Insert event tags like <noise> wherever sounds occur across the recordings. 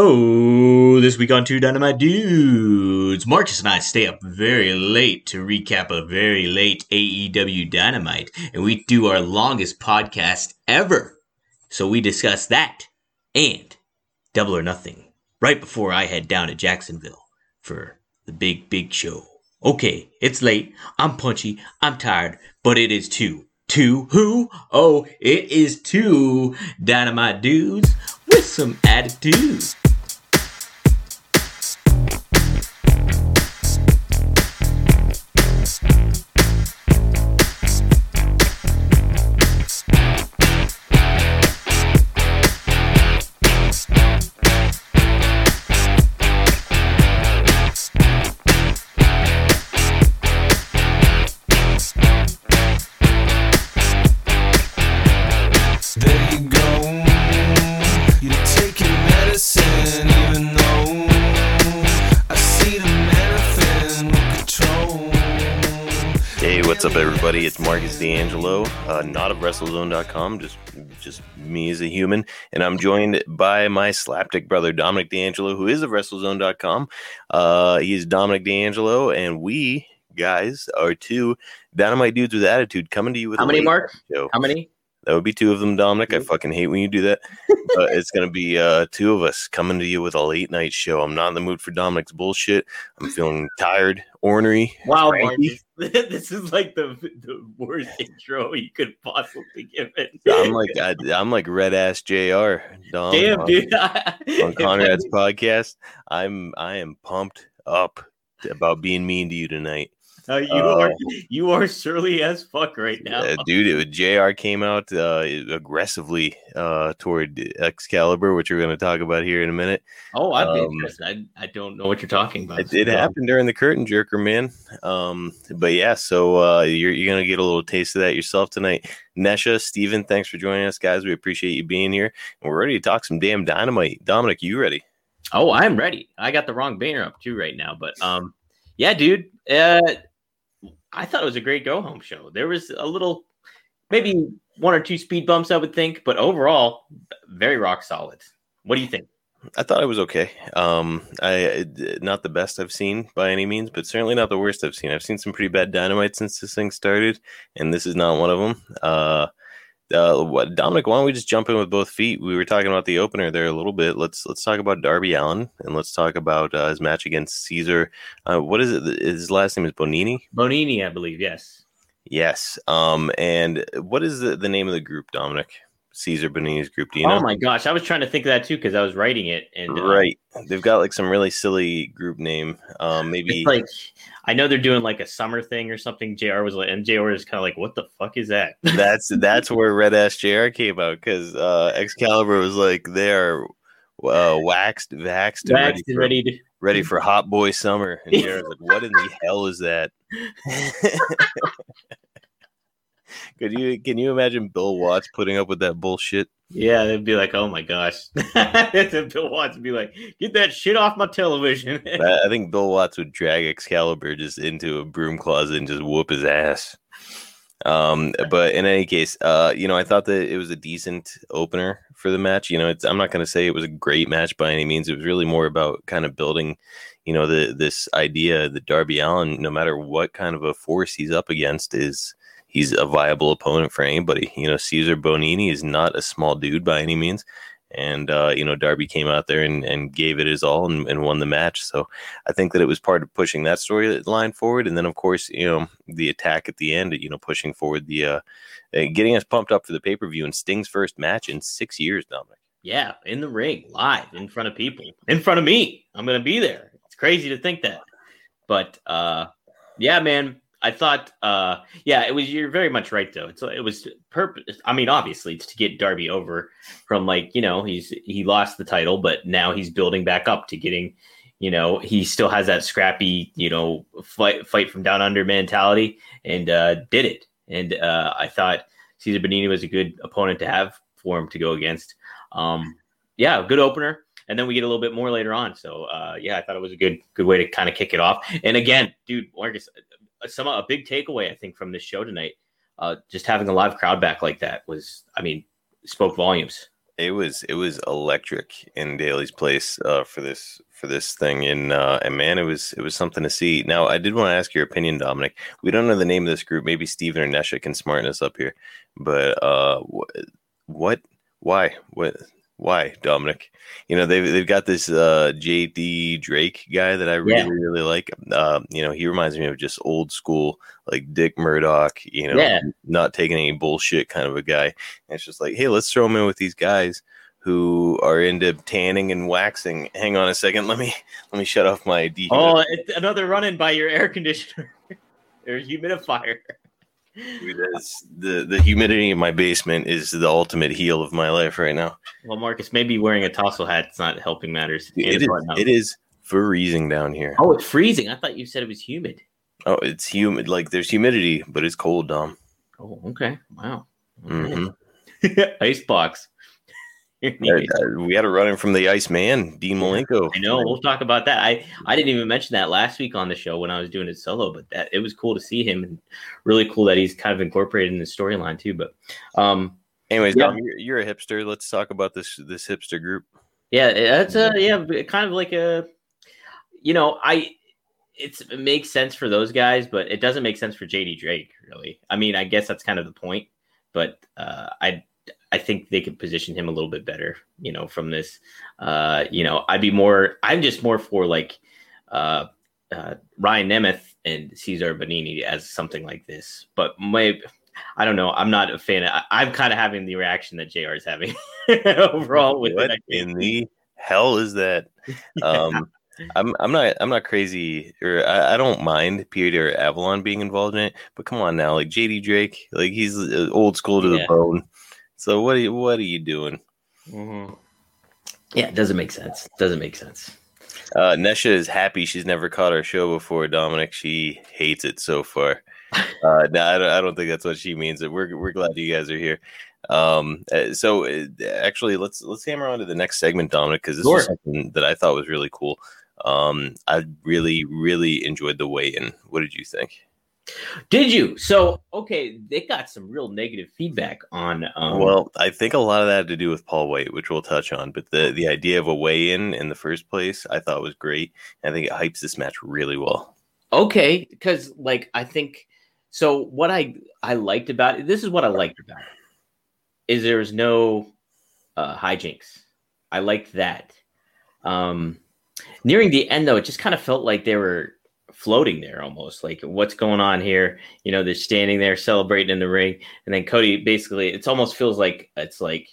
Oh, this week on Two Dynamite Dudes, Marcus and I stay up very late to recap a very late AEW Dynamite, and we do our longest podcast ever. So we discuss that and Double or Nothing right before I head down to Jacksonville for the big, big show. Okay, it's late, I'm punchy, I'm tired, but it is two. Two who? Oh, it is two Dynamite Dudes with some attitude. Marcus D'Angelo, uh, not of WrestleZone.com, just just me as a human, and I'm joined by my slapdick brother Dominic D'Angelo, who is of WrestleZone.com. Uh, he's Dominic D'Angelo, and we guys are two dynamite dudes with attitude coming to you with How many, Mark? show. How many? That would be two of them, Dominic. I fucking hate when you do that. but it's gonna be uh, two of us coming to you with a late night show. I'm not in the mood for Dominic's bullshit. I'm feeling tired, ornery. Wow. Marcus. <laughs> this is like the the worst intro you could possibly give it. I'm like I, I'm like red ass Jr. Dom, Damn, on- dude. <laughs> on Conrad's podcast. I'm I am pumped up about being mean to you tonight, Uh, you Uh, are <laughs> you are surly as fuck right now. uh, dude. It, Jr. came out uh, aggressively uh, toward Excalibur, which we're going to talk about here in a minute. oh, I'd um. I, I don't know what you're talking about. It, it happened during the curtain jerker, man. Um, but yeah, so uh, you're you're gonna get a little taste of that yourself tonight. Nesha, Steven, thanks for joining us, guys. We appreciate you being here, and we're ready to talk some damn dynamite. Dominic, you ready? Oh, I'm ready. I got the wrong banner up too right now, but um, yeah, dude. Uh, I thought it was a great go home show. There was a little, maybe one or two speed bumps, I would think, but overall, very rock solid. What do you think? I thought it was okay. Um, I not the best I've seen by any means, but certainly not the worst I've seen. I've seen some pretty bad dynamite since this thing started, and this is not one of them. Uh, uh, what, Dominic, why don't we just jump in with both feet? We were talking about the opener there a little bit. Let's let's talk about Darby Allin and let's talk about uh, his match against Caesar. Uh, what is it? His last name is Bonini. Bonini, I believe. Yes. Yes. Um, and what is the, the name of the group, Dominic? Caesar Bonini's group. Do you know? Oh my gosh, I was trying to think of that too because I was writing it, and uh, Right. They've got like some really silly group name. Um, maybe It's like I know they're doing like a summer thing or something. Jr. was like, and Jr. is kind of like, "What the fuck is that?" <laughs> that's that's where Red Ass JR came out because uh, Excalibur was like they are uh, waxed, vaxxed, and ready Waxed and for, ready to. ready for hot boy summer. And JR was like, "What in the hell is that?" <laughs> <laughs> Could you can you imagine Bill Watts putting up with that bullshit? Yeah, they'd be like, "Oh my gosh!" <laughs> Bill Watts would be like, "Get that shit off my television." <laughs> I think Bill Watts would drag Excalibur just into a broom closet and just whoop his ass. Um, but in any case, uh, you know, I thought that it was a decent opener for the match. You know, it's I'm not going to say it was a great match by any means. It was really more about kind of building, you know, the this idea that Darby Allin, no matter what kind of a force he's up against, is he's a viable opponent for anybody. You know, Caesar Bonini is not a small dude by any means. And uh, you know, Darby came out there and, and gave it his all and, and won the match. So I think that it was part of pushing that storyline forward, and then of course, you know, the attack at the end, you know, pushing forward the, uh, uh, getting us pumped up for the pay per view and Sting's first match in six years, Dominic. yeah, in the ring, live, in front of people, in front of me. I'm gonna be there. It's crazy to think that, but uh, yeah, man. I thought, uh, yeah, it was. You're very much right, though. It's it was purpose. I mean, obviously, it's to get Darby over from like you know he's he lost the title, but now he's building back up to getting. You know, he still has that scrappy, you know, fight fight from down under mentality, and uh, did it. And uh, I thought Caesar Bonini was a good opponent to have for him to go against. Um, yeah, good opener. And then we get a little bit more later on. So uh, yeah, I thought it was a good good way to kind of kick it off. And again, dude, Marcus, some a big takeaway I think from this show tonight, uh, just having a live crowd back like that was, I mean, spoke volumes. It was it was electric in Daily's Place uh, for this for this thing, and uh, and man, it was it was something to see. Now, I did want to ask your opinion, Dominic. We don't know the name of this group. Maybe Steven or Nesha can smarten us up here. But uh, wh- what? Why? What? Why, Dominic? You know they've they've got this uh, JD Drake guy that I really Yeah. really like. Uh, you know he reminds me of just old school like Dick Murdoch. You know, Yeah. not taking any bullshit kind of a guy. And it's just like, hey, let's throw him in with these guys who are into tanning and waxing. Hang on a second, let me let me shut off my dehumidifier. Oh, it's another run in by your air conditioner <laughs> or humidifier. The the humidity in my basement is the ultimate heel of my life right now. Well, Marcus, maybe wearing a tassel hat's not helping matters. It, it, is, it is freezing down here. Oh, it's freezing. I thought you said it was humid. Oh, it's humid. Like there's humidity, but it's cold, Dom. Oh, okay. Wow. <laughs> Mhm. Icebox. We had a run in from the ice man, Dean Malenko. I know. We'll talk about that. I I didn't even mention that last week on the show when I was doing it solo, but that it was cool to see him and really cool that he's kind of incorporated in the storyline too. But um, Anyways, Yeah. Dom, you're, you're a hipster. Let's talk about this this hipster group. yeah, that's a yeah, kind of like a, you know, I. It's, it makes sense for those guys, but it doesn't make sense for JD Drake, really. I mean, I guess that's kind of the point, but uh, I I think they could position him a little bit better, you know, from this. Uh, you know, I'd be more. I'm just more for like uh, uh, Ryan Nemeth and Cesar Bonini as something like this. But my, I don't know. I'm not a fan. Of, I, I'm kind of having the reaction that Jr. is having <laughs> overall with what. In the hell is that? Um, <laughs> I'm I'm not I'm not crazy or I, I don't mind Peter Avalon being involved in it, but come on now, like JD Drake, like he's uh, old school to Yeah. the bone. So what are you what are you doing? Mhm. Yeah, it doesn't make sense. Doesn't make sense. Uh, Nesha is happy she's never caught our show before. Dominic, she hates it so far. <laughs> Uh, no, I don't, I don't think that's what she means. We're we're glad you guys are here. Um, uh, so uh, actually, let's let's hammer on to the next segment, Dominic, because this Sure. is something that I thought was really cool. Um, I really really enjoyed the weigh-in. What did you think? Did you? So okay, they got some real negative feedback on. Um, well, I think a lot of that had to do with Paul White, which we'll touch on. But the the idea of a weigh-in in the first place, I thought was great. I think it hypes this match really well. okay, because like I think so. What I I liked about it, this is what I liked about it, is there was no uh, hijinks. I liked that. Um, nearing the end though, it just kind of felt like they were floating there almost like what's going on here you know they're standing there celebrating in the ring and then cody basically it almost feels like it's like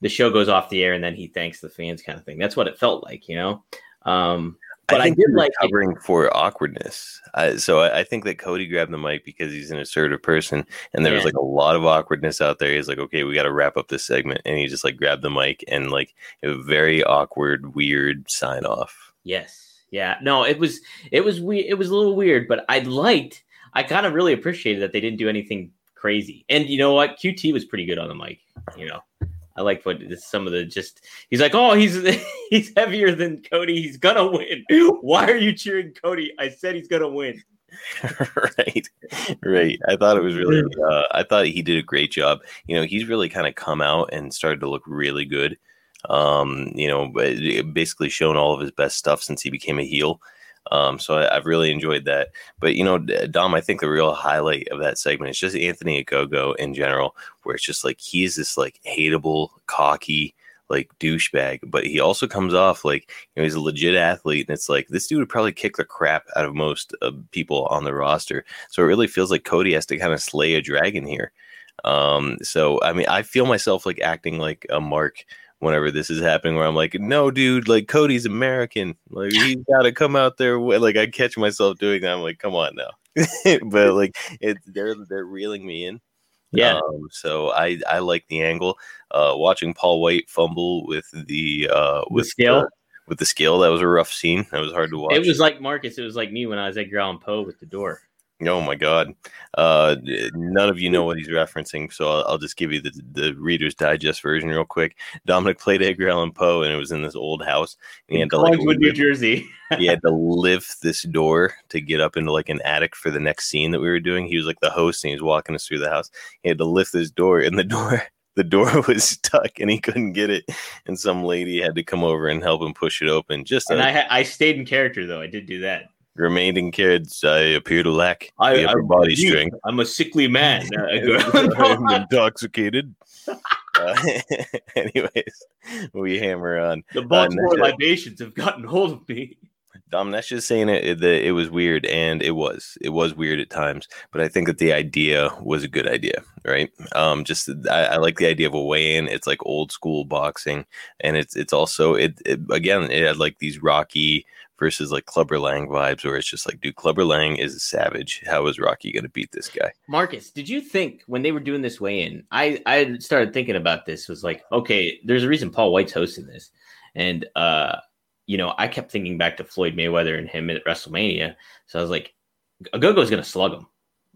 the show goes off the air and then he thanks the fans kind of thing that's what it felt like you know um but I i, did like it. covering for awkwardness. I, so I, I think that Cody grabbed the mic because he's an assertive person, and there was like a lot of awkwardness out there. He's like, "Okay, we got to wrap up this segment," and he just like grabbed the mic and like a very awkward, weird sign off. Yes. Yeah. No, it was it was we It was a little weird, but I liked. I kind of really appreciated that they didn't do anything crazy. And you know what? QT was pretty good on the mic. You know, I like what some of the just. He's like, oh, he's <laughs> he's heavier than Cody. He's gonna win. Why are you cheering Cody? I said he's gonna win. <laughs> right, right. I thought it was really. Uh, I thought he did a great job. You know, he's really kind of come out and started to look really good. Um, you know, basically shown all of his best stuff since he became a heel. Um, so I, I've really enjoyed that. But you know, Dom, I think the real highlight of that segment is just Anthony Ogogo in general, where it's just like he's this like hateable, cocky, like douchebag, but he also comes off like you know he's a legit athlete, and it's like this dude would probably kick the crap out of most uh, people on the roster. So it really feels like Cody has to kind of slay a dragon here. Um, so I mean, I feel myself like acting like a mark whenever this is happening, where I'm like, no, dude, like Cody's American, like he's got to come out there. Like I catch myself doing that. I'm like, come on now, <laughs> but like it, they're they're reeling me in. Yeah. Um, so I I like the angle. Uh, watching Paul White fumble with the uh with the scale? with the scale that was a rough scene. That was hard to watch. It was like Marcus. It was like me when I was at Allan Poe with the door. Oh my god! Uh, none of you know what he's referencing, so I'll, I'll just give you the the Reader's Digest version real quick. Dominic played Edgar Allan Poe, and it was in this old house. And he In had to like New lift, Jersey. <laughs> he had to lift this door to get up into like an attic for the next scene that we were doing. He was like the host, and he was walking us through the house. He had to lift this door, and the <laughs> door the door <laughs> was stuck and he couldn't get it, and some lady had to come over and help him push it open. Just And a I I stayed in character though. I did do that. Remaining kids, I appear to lack I, the upper I- body you- strength. I'm a sickly man. <laughs> Uh, I'm <laughs> intoxicated. Uh, <laughs> anyways, we hammer on. the Baltimore Nesha- libations have gotten hold of me. Dom, that's just saying it, it that it was weird, and it was it was weird at times. But I think that the idea was a good idea, right? Um, just I, I like the idea of a weigh-in. It's like old school boxing, and it's it's also it, it again it had like these Rocky versus like Clubber Lang vibes, where it's just like, dude, Clubber Lang is a savage. How is Rocky gonna beat this guy? Marcus, did you think when they were doing this weigh in? I I started thinking about this. Was like, okay, there's a reason Paul White's hosting this, and uh, you know, I kept thinking back to Floyd Mayweather and him at WrestleMania. So I was like, Ogogo's gonna slug him,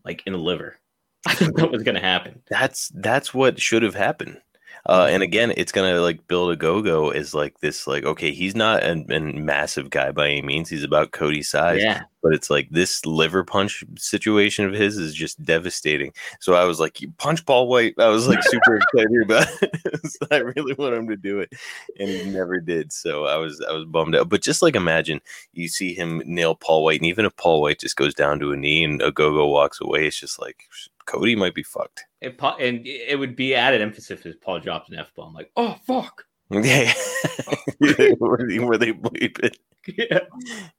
like in the liver. <laughs> I thought that was gonna happen. That's that's what should have happened. Uh, and again, it's gonna like build Ogogo as like this, like okay, he's not a, a massive guy by any means. He's about Cody's size, Yeah, but it's like this liver punch situation of his is just devastating. So I was like, you punch Paul White. I was like super <laughs> excited about <laughs> it. So I really want him to do it, and he never did. So I was I was bummed out. But just like imagine you see him nail Paul White, and even if Paul White just goes down to a knee and Ogogo walks away, it's just like Cody might be fucked. it, and it would be added emphasis if Paul drops an f bomb. Like, oh fuck. <laughs> Yeah, where, they, where they bleep it. Yeah.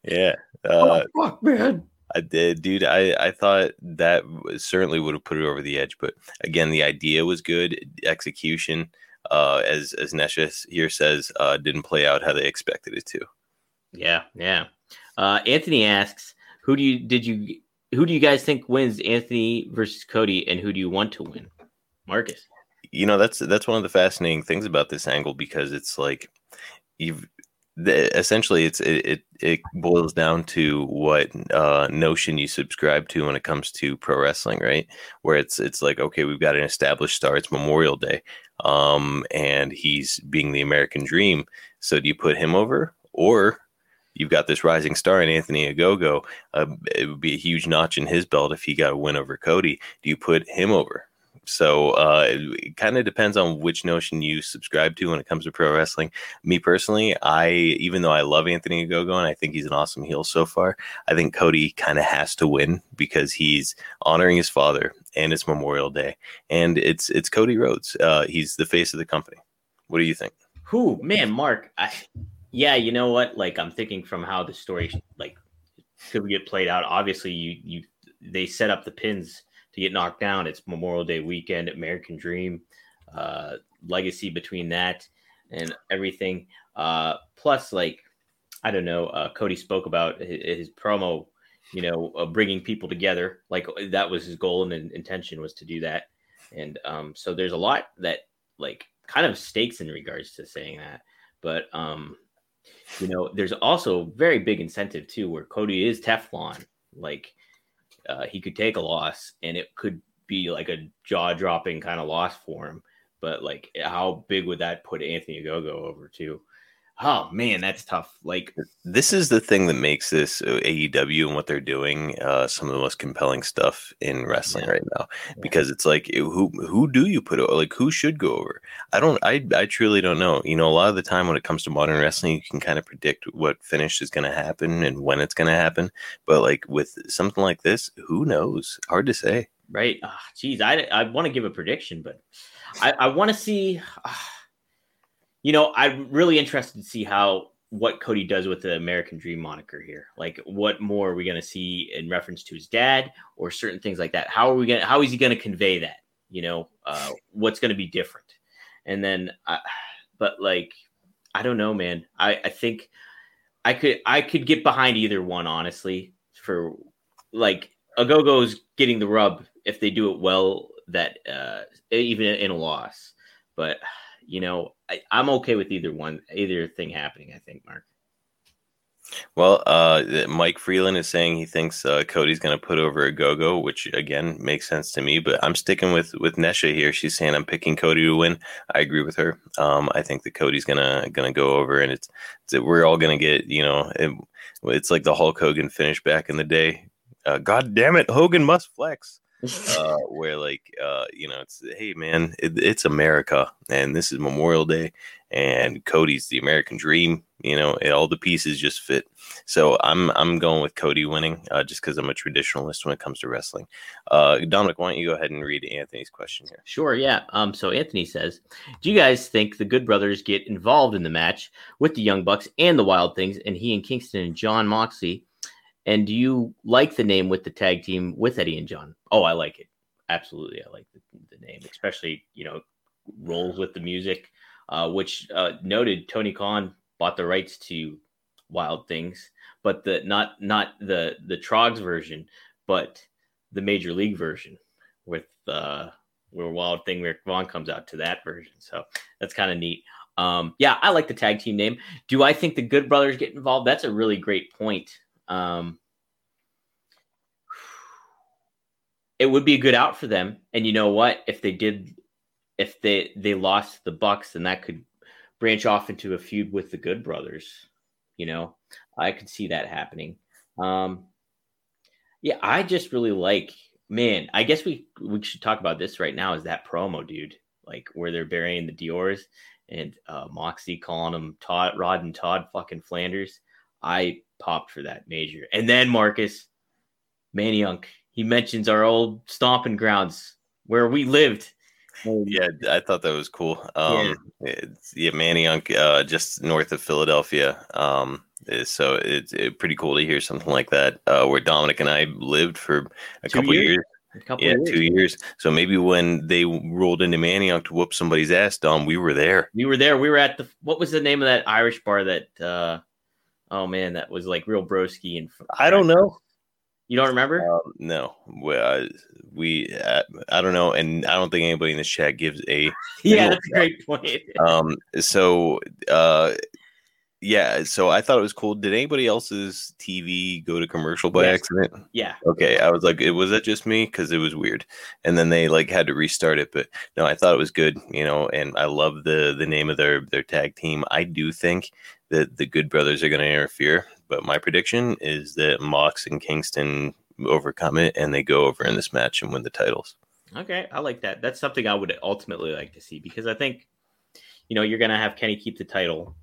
Yeah, uh, oh fuck, man. I did, dude. I I thought that certainly would have put it over the edge, but again, the idea was good. Execution, uh, as as Nesha here says, uh, didn't play out how they expected it to. Yeah, yeah. Uh, Anthony asks, "Who do you did you who do you guys think wins Anthony versus Cody, and who do you want to win?" Marcus. You know, that's that's one of the fascinating things about this angle because it's like you've the, essentially it's it, it it boils down to what uh notion you subscribe to when it comes to pro wrestling right where it's it's like okay we've got an established star it's memorial day um and he's being the american dream so do you put him over or you've got this rising star in anthony ogogo uh, it would be a huge notch in his belt if he got a win over cody do you put him over so uh, it, it kind of depends on which notion you subscribe to when it comes to pro wrestling. Me personally, I even though I love Anthony Agogo and I think he's an awesome heel so far, I think Cody kind of has to win because he's honoring his father and it's Memorial Day and it's it's Cody Rhodes. Uh, he's the face of the company. What do you think? Who man, Mark? I, yeah, you know what? Like I'm thinking from how the story like could get played out. Obviously, you you they set up the pins to get knocked down. It's Memorial Day weekend, American Dream, uh, legacy between that and everything. Uh, plus, like I don't know, uh, Cody spoke about his, his promo. You know, uh, bringing people together. Like that was his goal and in- intention was to do that. And um, so there's a lot that like kind of stakes in regards to saying that. But um, you know, there's also very big incentive too, where Cody is Teflon. Like uh, he could take a loss, and it could be like a jaw dropping kind of loss for him. But like, how big would that put Anthony Ogogo over too? Oh man, that's tough. Like, This is the thing that makes this uh, AEW and what they're doing uh, some of the most compelling stuff in wrestling Yeah. right now. Because it's like, eh, who who do you put over? Like, who should go over? I don't. I I truly don't know. You know, a lot of the time when it comes to modern wrestling, you can kind of predict what finish is going to happen and when it's going to happen. But like with something like this, who knows? Hard to say. right? Jeez, geez, I I want to give a prediction, but I I want to see. ah, you know, I'm really interested to see how what Cody does with the American Dream moniker here. Like, what more are we going to see in reference to his dad or certain things like that? How are we going? to How is he going to convey that? You know, uh, what's going to be different? And then, I, but like, I don't know, man. I I think I could I could get behind either one honestly. For like, Ogogo's getting the rub if they do it well. That uh, even in a loss, but you know, I, I'm okay with either one, either thing happening. I think, Mark. Well, uh, Mike Freeland is saying he thinks uh, Cody's going to put over Ogogo, which again makes sense to me. But I'm sticking with with Nesha here. She's saying I'm picking Cody to win. I agree with her. Um, I think that Cody's gonna gonna go over, and it's, it's we're all gonna get you know it, it's like the Hulk Hogan finish back in the day. Uh, God damn it, Hogan must flex. Uh, <laughs> where like uh, you know it's hey man, it, it's America, and this is Memorial Day, and Cody's the American Dream. You know, and all the pieces just fit. So I'm I'm going with Cody winning, uh, just because I'm a traditionalist when it comes to wrestling. Uh, Dominic, why don't you go ahead and read Anthony's question here? Sure, yeah. Um, so Anthony says, Do you guys think the Good Brothers get involved in the match with the Young Bucks and the Wild Things, and he and Kingston and John Moxley? And do you like the name with the tag team with Eddie and John? Oh, I like it. Absolutely, I like the, the name, especially you know rolls with the music, uh, which uh, noted Tony Khan bought the rights to Wild Things, but the not not the the Troggs version, but the Major League version with uh, where Wild Thing Rick Vaughn comes out to that version. So that's kind of neat. Um, yeah, I like the tag team name. Do I think the Good Brothers get involved? That's a really great point. Um, it would be a good out for them. And you know what? If they did, if they they lost the Bucks, then that could branch off into a feud with the Good Brothers. You know, I could see that happening. Um, yeah, I just really like. Man, I guess we we should talk about this right now. Is that promo, dude? Like where they're burying the Dior's and uh, Moxie calling them Todd, Rod, and Todd fucking Flanders. I popped for that major. And then Marcus Manayunk, he mentions our old stomping grounds where we lived. <laughs> Yeah, I thought that was cool. Um, it's, yeah, Manayunk, uh, just north of Philadelphia. Um, so it's it, pretty cool to hear something like that. Uh, where Dominic and I lived for a Two couple years? years. A couple Yeah, years. two years. So maybe when they rolled into Manayunk to whoop somebody's ass, Dom, we were there. We were there. We were at the what was the name of that Irish bar that uh oh man, that was like real broski and I don't know. You don't remember? Um, no, we, uh, we uh, I don't know, and I don't think anybody in this chat gives a <laughs> yeah, that's a great point. <laughs> um so uh yeah so i thought it was cool did anybody else's tv go to commercial by Yes. accident yeah. okay i was like it was that just me because it was weird and then they like had to restart it but no i thought it was good you know and i love the the name of their their tag team i do think that the good brothers are going to interfere but my prediction is that mox and kingston overcome it and they go over in this match and win the titles Okay, I like that. That's something I would ultimately like to see because I think, you know, you're gonna have Kenny keep the title.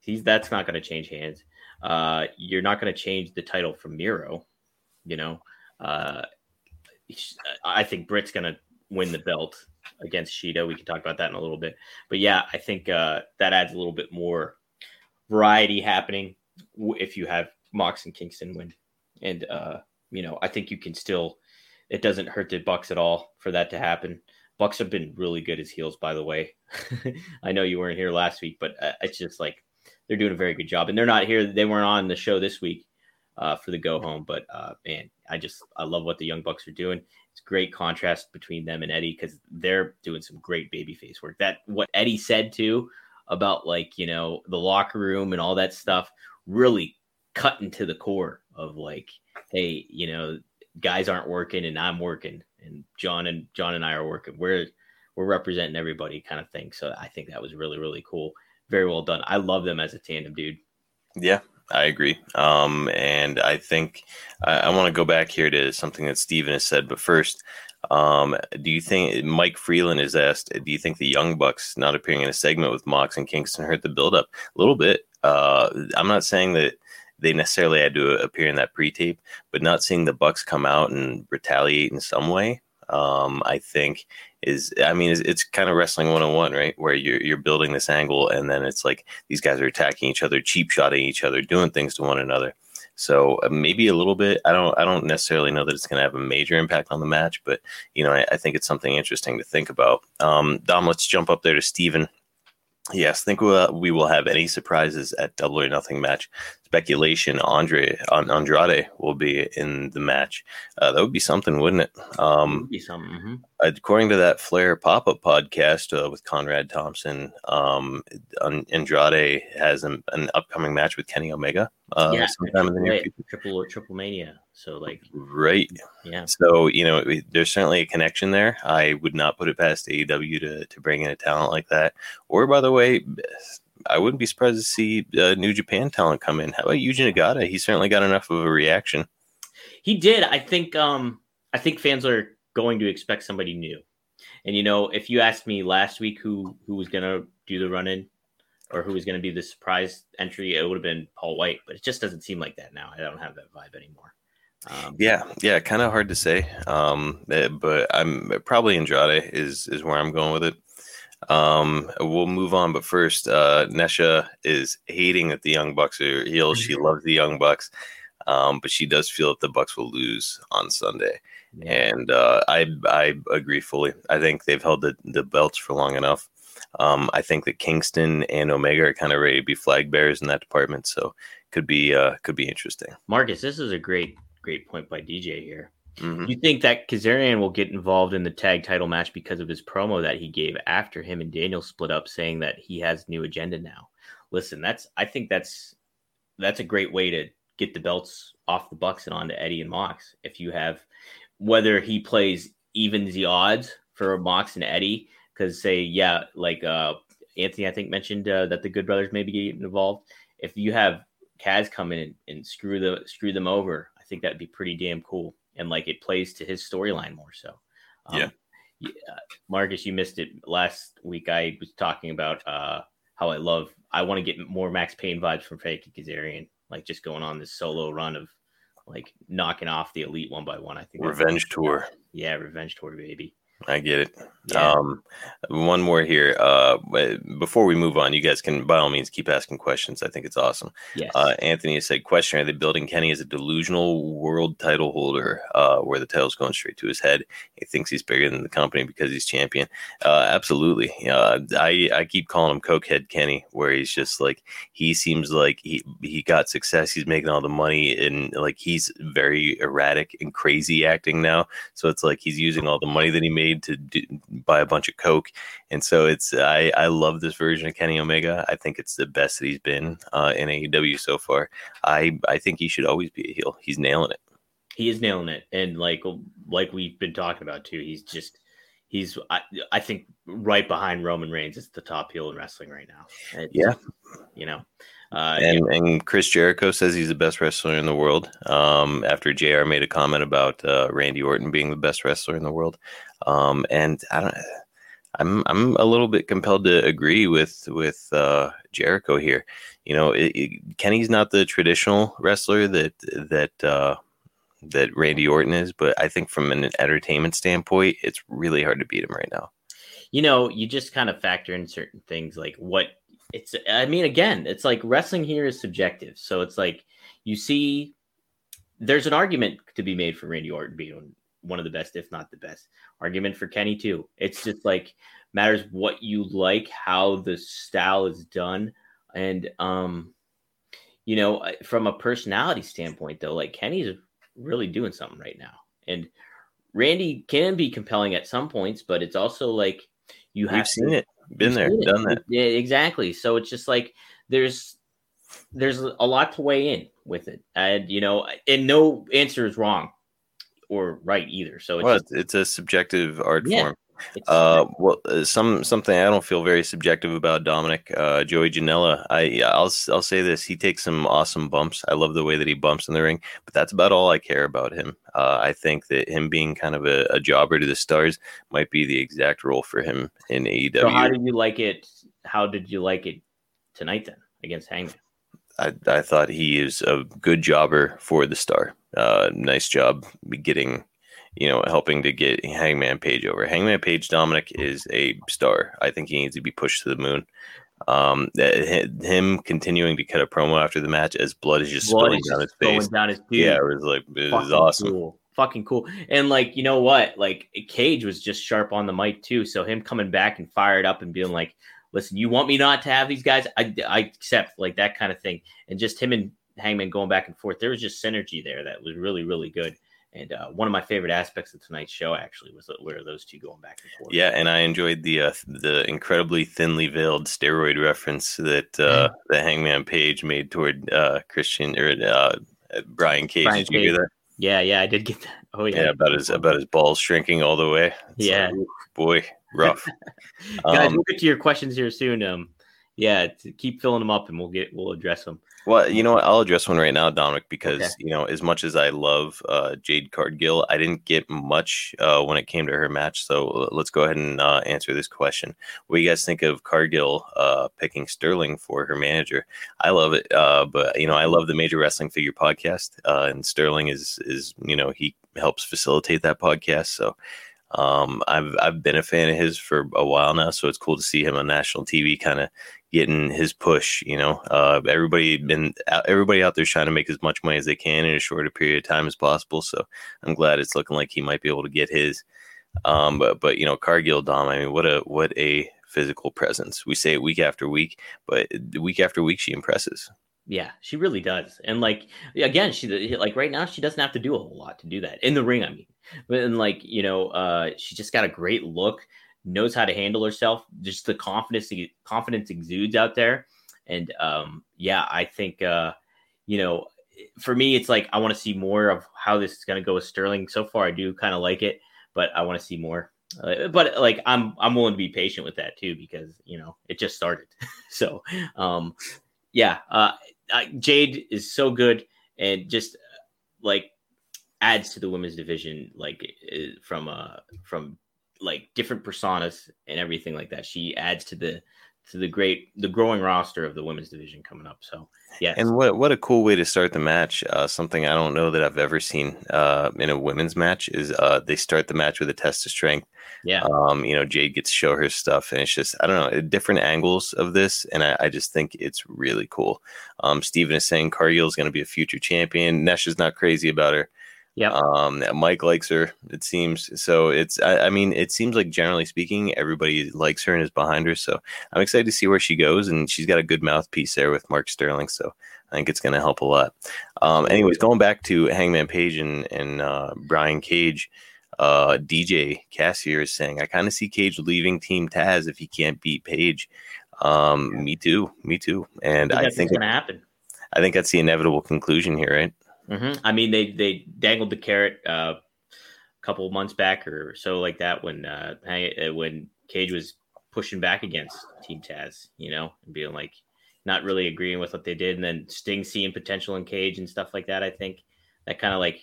He's that's not gonna change hands. Uh, you're not gonna change the title from Miro. You know, uh, I think Britt's gonna win the belt against Shida. We can talk about that in a little bit. But yeah, I think uh, that adds a little bit more variety happening if you have Mox and Kingston win. And uh, you know, I think you can still it doesn't hurt the Bucks at all for that to happen. Bucks have been really good as heels, by the way. <laughs> I know you weren't here last week, but uh, it's just like they're doing a very good job, and they're not here. They weren't on the show this week uh, for the go home, but uh, man, I just I love what the Young Bucks are doing. It's great contrast between them and Eddie because they're doing some great babyface work. That what Eddie said too about like you know the locker room and all that stuff really cut into the core of like, hey, you know, guys aren't working and I'm working and John and John and I are working. We're we're representing everybody kind of thing. So I think that was really, really cool. Very well done. I love them as a tandem, dude. Yeah, I agree. Um, and I think I, I want to go back here to something that Steven has said. But first, um, do you think Mike Freeland is asked, do you think the Young Bucks not appearing in a segment with Mox and Kingston hurt the buildup? A little bit. Uh, I'm not saying that they necessarily had to appear in that pre-tape, but not seeing the Bucks come out and retaliate in some way, um, I think is, I mean, it's, it's kind of wrestling 101, right? Where you're, you're building this angle and then it's like these guys are attacking each other, cheap shotting each other, doing things to one another. So uh, maybe a little bit. I don't. I don't necessarily know that it's going to have a major impact on the match, but you know, I, I think it's something interesting to think about. Um, Dom, let's jump up there to Steven. Yes, think we'll, we will have any surprises at Double or Nothing match. Speculation: Andre on Andrade will be in the match. Uh, that would be something, wouldn't it? Um, Would be something. mhm. according to that Flair pop up podcast uh, with Conrad Thompson, um, An- Andrade has an, an upcoming match with Kenny Omega uh, yeah, sometime in the near future. triple triple mania. So like, Right. yeah, So, you know, it- there's certainly a connection there. I would not put it past AEW to, to bring in a talent like that. Or, by the way, I wouldn't be surprised to see uh, New Japan talent come in. How about Yuji Nagata? He certainly got enough of a reaction. he did. I think. Um, I think fans are going to expect somebody new. And you know, if you asked me last week who who was gonna do the run in or who was gonna be the surprise entry, it would have been Paul White. But it just doesn't seem like that now. I don't have that vibe anymore. Um, Yeah, yeah, kind of hard to say. Um, eh, but I'm probably Andrade is is where I'm going with it. Um, we'll move on, but first, uh, Nesha is hating that the Young Bucks are heels. She loves the Young Bucks, um, but she does feel that the Bucks will lose on Sunday, and uh, I I agree fully. I think they've held the, the belts for long enough. Um, I think that Kingston and Omega are kind of ready to be flag bearers in that department, so could be uh, could be interesting. Marcus, this is a great great point by DJ here. Mhm. You think that Kazarian will get involved in the tag title match because of his promo that he gave after him and Daniel split up, saying that he has new agenda now? Listen, that's I think that's that's a great way to get the belts off the Bucks and onto Eddie and Mox. If you have whether he plays evens the odds for Mox and Eddie, because say yeah, like uh Anthony I think mentioned uh, that the Good Brothers maybe get involved. If you have Kaz come in and, and screw the screw them over, I think that'd be pretty damn cool. And like it plays to his storyline more so. Yeah. y- uh, Marcus, you missed it last week. I was talking about uh, how I love. I want to get more Max Payne vibes from Frankie Kazarian, like just going on this solo run of like knocking off the elite one by one. I think Revenge tour. Yeah, revenge tour, baby. I get it. Yeah. Um, one more here. Uh, before we move on, you guys can by all means keep asking questions. I think it's awesome. Yes. Uh, Anthony has said, "Question: Are they building Kenny as a delusional world title holder, uh, where the title's going straight to his head? He thinks he's bigger than the company because he's champion. Uh, absolutely. Uh, I I keep calling him Cokehead Kenny, where he's just like he seems like he he got success. He's making all the money, and like he's very erratic and crazy acting now. So it's like he's using all the money that he made to do, buy a bunch of coke, and so it's I I love this version of Kenny Omega. I think it's the best that he's been uh, in AEW so far. I I think he should always be a heel. He's nailing it. he is nailing it and like like we've been talking about too he's just he's i, I think right behind roman reigns is the top heel in wrestling right now It's- Yeah. you know uh and and Chris Jericho says he's the best wrestler in the world. Um, after Jr. made a comment about uh, Randy Orton being the best wrestler in the world, um, and I don't. I'm I'm a little bit compelled to agree with with uh, Jericho here. You know, it, it- Kenny's not the traditional wrestler that that uh, that Randy Orton is, but I think from an entertainment standpoint, it's really hard to beat him right now. you know you just kind of factor in certain things like what it's i mean again it's like wrestling here is subjective. So it's like you see there's an argument to be made for randy orton being one of the best if not the best. Argument for kenny too. It's just like matters what you like how the style is done. And um you know from a personality standpoint though like kenny's really doing something right now. And randy can be compelling at some points but it's also like you have We've seen it, been there, done that. Yeah, exactly. So it's just like there's there's a lot to weigh in with it, and you know, and no answer is wrong or right either. So it's Well, just, it's, it's a subjective art Yeah. form. Uh, well, uh, some something I don't feel very subjective about Dominic uh, Joey Janela. I I'll I'll say this: he takes some awesome bumps. I love the way that he bumps in the ring, but that's about all I care about him. Uh, I think that him being kind of a, a jobber to the stars might be the exact role for him in AEW. so how did you like it? How did you like it tonight then against Hangman? I, I thought he is a good jobber for the star. Uh, nice job getting, you know, helping to get Hangman Page over. Hangman Page Dominic is a star. I think he needs to be pushed to the moon. Um, him continuing to cut a promo after the match as blood is just Blood spilling is down his face. down his. Yeah, it was like it was awesome. Cool. Fucking cool. And like, you know what? Like Cage was just sharp on the mic too. So him coming back and fired up and being like, listen, you want me not to have these guys? I, I accept like that kind of thing. And just him and Hangman going back and forth. There was just synergy there that was really, really good. And uh, one of my favorite aspects of tonight's show actually was where those two going back and forth. Yeah, and I enjoyed the uh, the incredibly thinly veiled steroid reference that uh, the Hangman Page made toward uh, Christian or uh, Brian Cage. Brian Did you hear Cage. that? yeah, yeah, I did get that. Oh yeah, yeah, about his about his balls shrinking all the way. It's Yeah. like, boy, rough. <laughs> Guys, Um, we'll get to your questions here soon. Um, yeah, to keep filling them up, and we'll get we'll address them. Well, you know what? I'll address one right now, Dominic, because Okay. you know, as much as I love uh, Jade Cargill, I didn't get much uh, when it came to her match. So uh, let's go ahead and uh, answer this question. What do you guys think of Cargill uh, picking Sterling for her manager? I love it, uh, but you know, I love the Major Wrestling Figure podcast, uh, and Sterling is is you know he helps facilitate that podcast. So um, I've I've been a fan of his for a while now, so it's cool to see him on national TV, kind of getting his push. You know, uh, everybody been everybody out there trying to make as much money as they can in as short a period of time as possible. So I'm glad it's looking like he might be able to get his. Um, but but you know, Cargill Dom, I mean, what a what a physical presence. We say it week after week, but week after week she impresses. Yeah, she really does. And like again, she like right now she doesn't have to do a whole lot to do that in the ring. I mean, and like you know, uh, she just got a great look, knows how to handle herself. Just the confidence, confidence exudes out there. And um, yeah, I think uh, you know, for me, it's like I want to see more of how this is going to go with Sterling. So far, I do kind of like it, but I want to see more. Uh, but like I'm I'm willing to be patient with that too because you know it just started. <laughs> so um, yeah, uh, Jade is so good and just uh, like adds to the women's division like uh, from uh from like different personas and everything like that. She adds to the to the great the growing roster of the women's division coming up. So yeah, And what what a cool way to start the match. Uh, something I don't know that I've ever seen uh, in a women's match is uh, they start the match with a test of strength. yeah, Um, you know, Jade gets to show her stuff, and it's just I don't know different angles of this, and I, I just think it's really cool. Um, Steven is saying Cargill is going to be a future champion. Nesh is not crazy about her. Yep. Um, Mike likes her. It seems so. It's I, I mean, it seems like generally speaking, everybody likes her and is behind her. So I'm excited to see where she goes, and she's got a good mouthpiece there with Mark Sterling. So I think it's going to help a lot. Um, anyways, going back to Hangman Page and and uh, Brian Cage. Uh, DJ Cassier is saying, I kind of see Cage leaving Team Taz if he can't beat Page. Um, me too, me too. And I that's think what's gonna happen. I think that's the inevitable conclusion here, right? Hmm I mean, they they dangled the carrot uh, a couple months back or so like that when uh, uh, when Cage was pushing back against Team Taz, you know, and being like not really agreeing with what they did, and then Sting seeing potential in Cage and stuff like that. I think that kind of like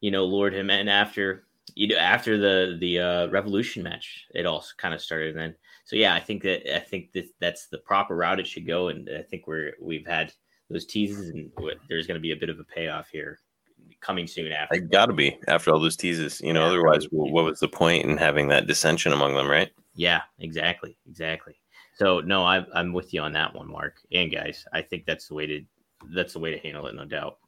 you know lured him in after you know after the the uh, Revolution match, it all kind of started then. So yeah, I think that I think that that's the proper route it should go, and I think we're we've had those teases, and there's going to be a bit of a payoff here coming soon after. It got to be after all those teases, you know. Yeah. otherwise, wh- what was the point in having that dissension among them, right? Yeah, exactly, exactly. So no, I'm I'm with you on that one, Mark and guys. I think that's the way to that's the way to handle it, no doubt.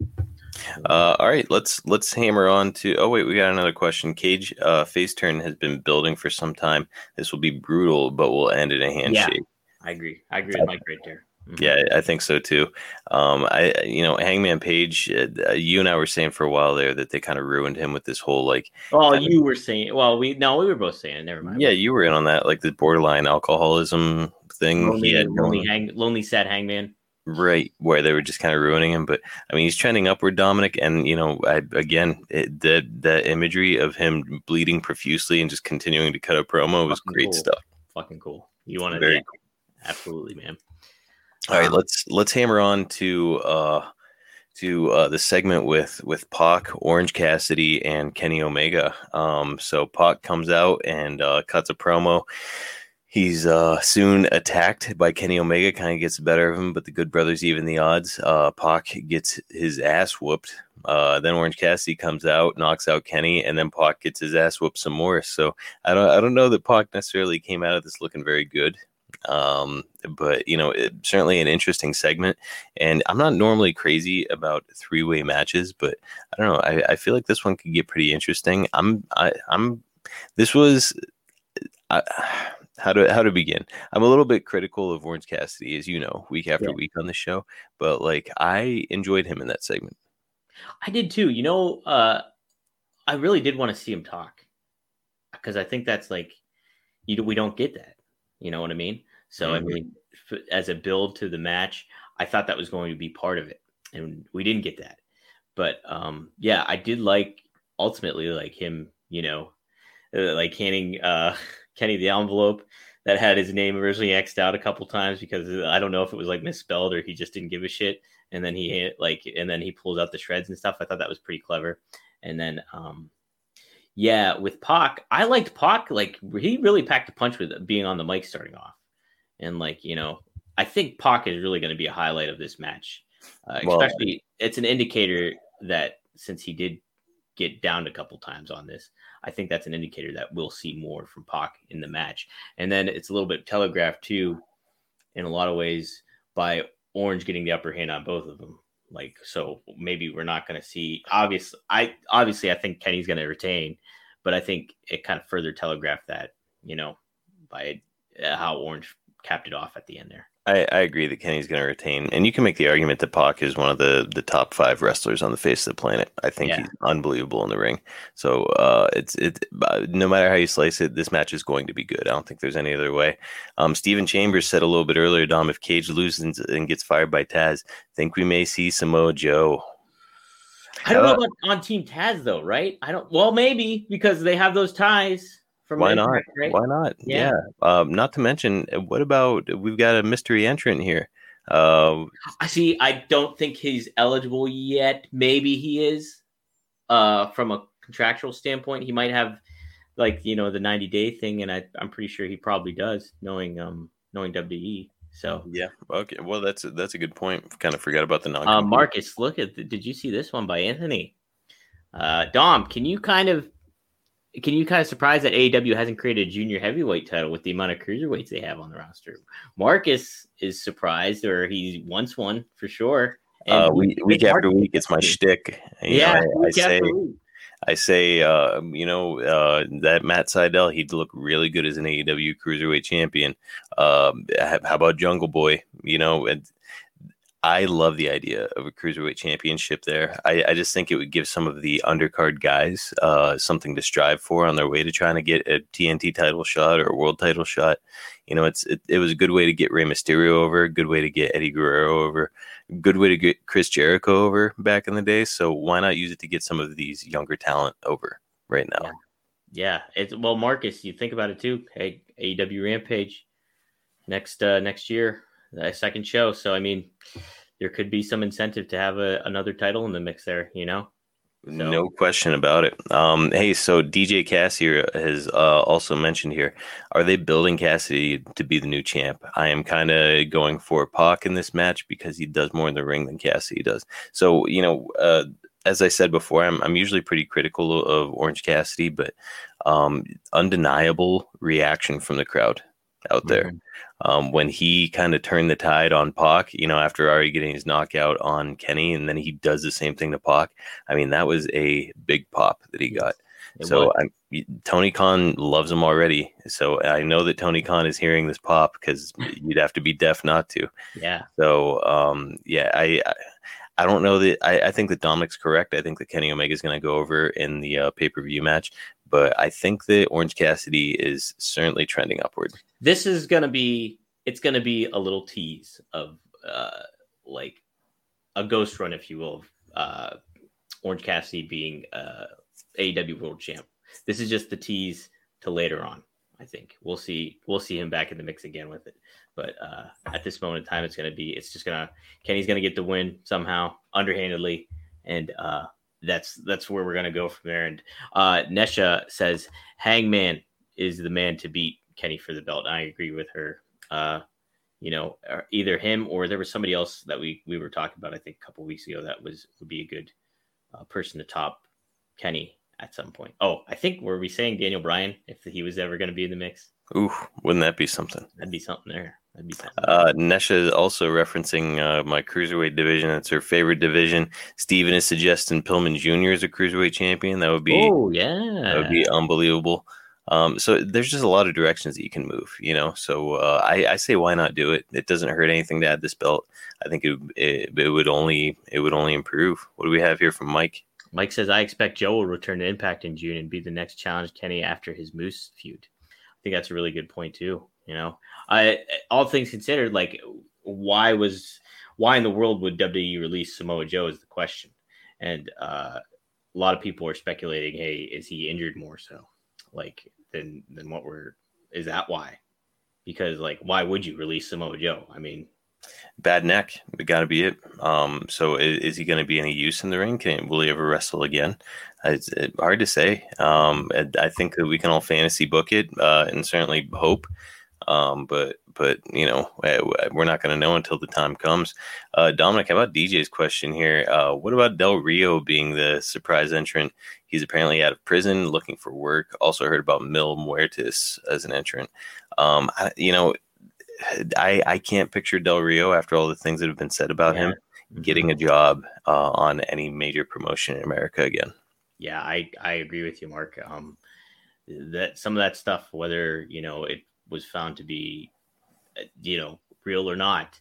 Uh, all right, let's let's hammer on to. Oh wait, we got another question. Cage uh, face turn has been building for some time. This will be brutal, but we'll end in a handshake. Yeah, I agree. I agree with Mike right there. Yeah, I think so too. Um, I, you know, Hangman Page, uh, you and I were saying for a while there that they kind of ruined him with this whole like, Well, you were saying. Well, we no, we were both saying. it. Never mind. yeah, you were in on that, like the borderline alcoholism thing. lonely, he had lonely, hang, lonely, sad hangman. right where they were just kind of ruining him. But I mean, he's trending upward, Dominic, and you know, I, again, it, the the imagery of him bleeding profusely and just continuing to cut a promo was Fucking great cool. stuff. Fucking cool. You want to? Very Yeah, absolutely, man. All right, Um, let's let's hammer on to uh to uh the segment with with Pac, Orange Cassidy, and Kenny Omega. Um so Pac comes out and uh cuts a promo. He's uh soon attacked by Kenny Omega, kind of gets the better of him, but the good brothers even the odds. Uh Pac gets his ass whooped. Uh then Orange Cassidy comes out, knocks out Kenny, and then Pac gets his ass whooped some more. So I don't I don't know that Pac necessarily came out of this looking very good um but you know it, certainly an interesting segment and i'm not normally crazy about three-way matches but i don't know i, I feel like this one could get pretty interesting i'm I, i'm this was I, how to how to begin i'm a little bit critical of orange cassidy as you know week after Yeah. week on the show but like i enjoyed him in that segment I did too. You know, uh, I really did want to see him talk because I think that's like you. We don't get that. You know what I mean? So I Mhm. mean, f- as a build to the match, I thought that was going to be part of it, and we didn't get that. But um, yeah, I did like ultimately like him. You know, uh, like handing uh, <laughs> Kenny the envelope. that had his name originally xed out a couple times because I don't know if it was like misspelled or he just didn't give a shit. And then he hit like, and then he pulls out the shreds and stuff. I thought that was pretty clever. And then, um, yeah, with Pac, I liked Pac. Like he really packed a punch with being on the mic starting off, and like you know, I think Pac is really going to be a highlight of this match. Uh, Well- especially, it's an indicator that since he did get downed a couple times on this, I think that's an indicator that we'll see more from Pac in the match. And then it's a little bit telegraphed too, in a lot of ways, by Orange getting the upper hand on both of them. Like, so maybe we're not going to see. Obviously, I obviously I think Kenny's going to retain, but I think it kind of further telegraphed that, you know, by uh, how Orange capped it off at the end there. I, I agree that Kenny's going to retain, and you can make the argument that Pac is one of the the top five wrestlers on the face of the planet. I think Yeah. he's unbelievable in the ring. So uh, it's it. uh, No matter how you slice it, this match is going to be good. I don't think there's any other way. Um, Stephen Chambers said a little bit earlier, Dom, if Cage loses and gets fired by Taz, think we may see Samoa Joe. I don't know Uh, about on Team Taz though, right? I don't. Well, maybe because they have those ties from Why not? Impact, <laughs> Right? Why not? Yeah. Yeah. Um, not to mention, uh, what about we've got a mystery entrant here? Uh, I see. I don't think he's eligible yet. Maybe he is. Uh, from a contractual standpoint, he might have like you know the ninety day thing, and I, I'm pretty sure he probably does, knowing um knowing WWE. So, yeah. Okay. Well, that's a, that's a good point. Kind of forgot about the non. uh, Marcus, look at the, did you see this one by Anthony? Uh, Dom, can you kind of can you kind of surprise that AEW hasn't created a junior heavyweight title with the amount of cruiserweights they have on the roster? Marcus is surprised, or he wants one for sure. uh, week, week after week, it's my shtick. You Yeah, know, I, I say. I say, uh, you know, uh, that Matt Sydal, he'd look really good as an AEW cruiserweight champion. Um, how how about Jungle Boy? You know, and I love the idea of a cruiserweight championship there. I, I just think it would give some of the undercard guys uh, something to strive for on their way to trying to get a TNT title shot or a world title shot. You know, it's it, it was a good way to get Rey Mysterio over, a good way to get Eddie Guerrero over, good way to get Chris Jericho over back in the day. So why not use it to get some of these younger talent over right now? Yeah. Yeah, it's well, Marcus. You think about it too. Hey, AEW Rampage next uh, next year, the second show. So I mean, there could be some incentive to have a, another title in the mix there. You know, So- No question about it. Um, hey, so DJ Cass here has uh, also mentioned here: Are they building Cassidy to be the new champ? I am kind of going for Pac in this match because he does more in the ring than Cassidy does. So you know, uh, as I said before, I'm I'm usually pretty critical of Orange Cassidy, but um, undeniable reaction from the crowd out there um, when he kind of turned the tide on Pac, you know, after already getting his knockout on Kenny, and then he does the same thing to Pac. I mean, that was a big pop that he got. It so. Tony Khan loves him already. So I know that Tony Khan is hearing this pop because <laughs> you'd have to be deaf not to. yeah, So um, yeah, I. I I don't know that I, I think that Dominic's correct. I think that Kenny Omega is going to go over in the uh, pay per view match, but I think that Orange Cassidy is certainly trending upward. this is gonna be. It's gonna be a little tease of uh, like a ghost run, if you will, uh, Orange Cassidy being uh, AEW World Champ. This is just the tease to later on. I think we'll see. We'll see him back in the mix again with it. But uh, at this moment in time, it's going to be. It's just gonna. Kenny's going to get the win somehow, underhandedly, and uh, that's that's where we're going to go from there. And uh, Nesha says Hangman is the man to beat Kenny for the belt. I agree with her. Uh, you know, either him or there was somebody else that we we were talking about. I think a couple weeks ago that was would be a good uh, person to top Kenny at some point. Oh, I think were we saying Daniel Bryan if he was ever going to be in the mix? Ooh, wouldn't that be something? That'd be something there. That'd be something. Uh, Nesha is also referencing uh, my cruiserweight division. It's her favorite division. Steven is suggesting Pillman Jr. is a cruiserweight champion. That would be oh yeah, that would be unbelievable. Um, so there's just a lot of directions that you can move, you know. So uh, I, I say why not do it? It doesn't hurt anything to add this belt. I think it, it it would only it would only improve. What do we have here from Mike? Mike says I expect Joe will return to Impact in June and be the next challenge Kenny after his Moose feud. I think that's a really good point too. You know, I all things considered, like why was why in the world would WWE release Samoa Joe is the question, and uh, a lot of people are speculating, hey, is he injured more so, like than than what we're is that why? because like why would you release Samoa Joe? I mean, Bad neck, got to be it. Um, so is, is he going to be any use in the ring? Can will he ever wrestle again? It's it, hard to say. Um, and I think that we can all fantasy book it uh, and certainly hope. Um, but but you know eh, we're not going to know until the time comes. Uh, Dominic, how about DJ's question here? Uh, what about Del Rio being the surprise entrant? He's apparently out of prison, looking for work. Also heard about Mil Muertes as an entrant. Um, I, you know, I I can't picture Del Rio after all the things that have been said about Yeah. him getting a job uh, on any major promotion in America again. yeah, I I agree with you, Mark. Um, that some of that stuff, whether you know it was found to be, you know, real or not,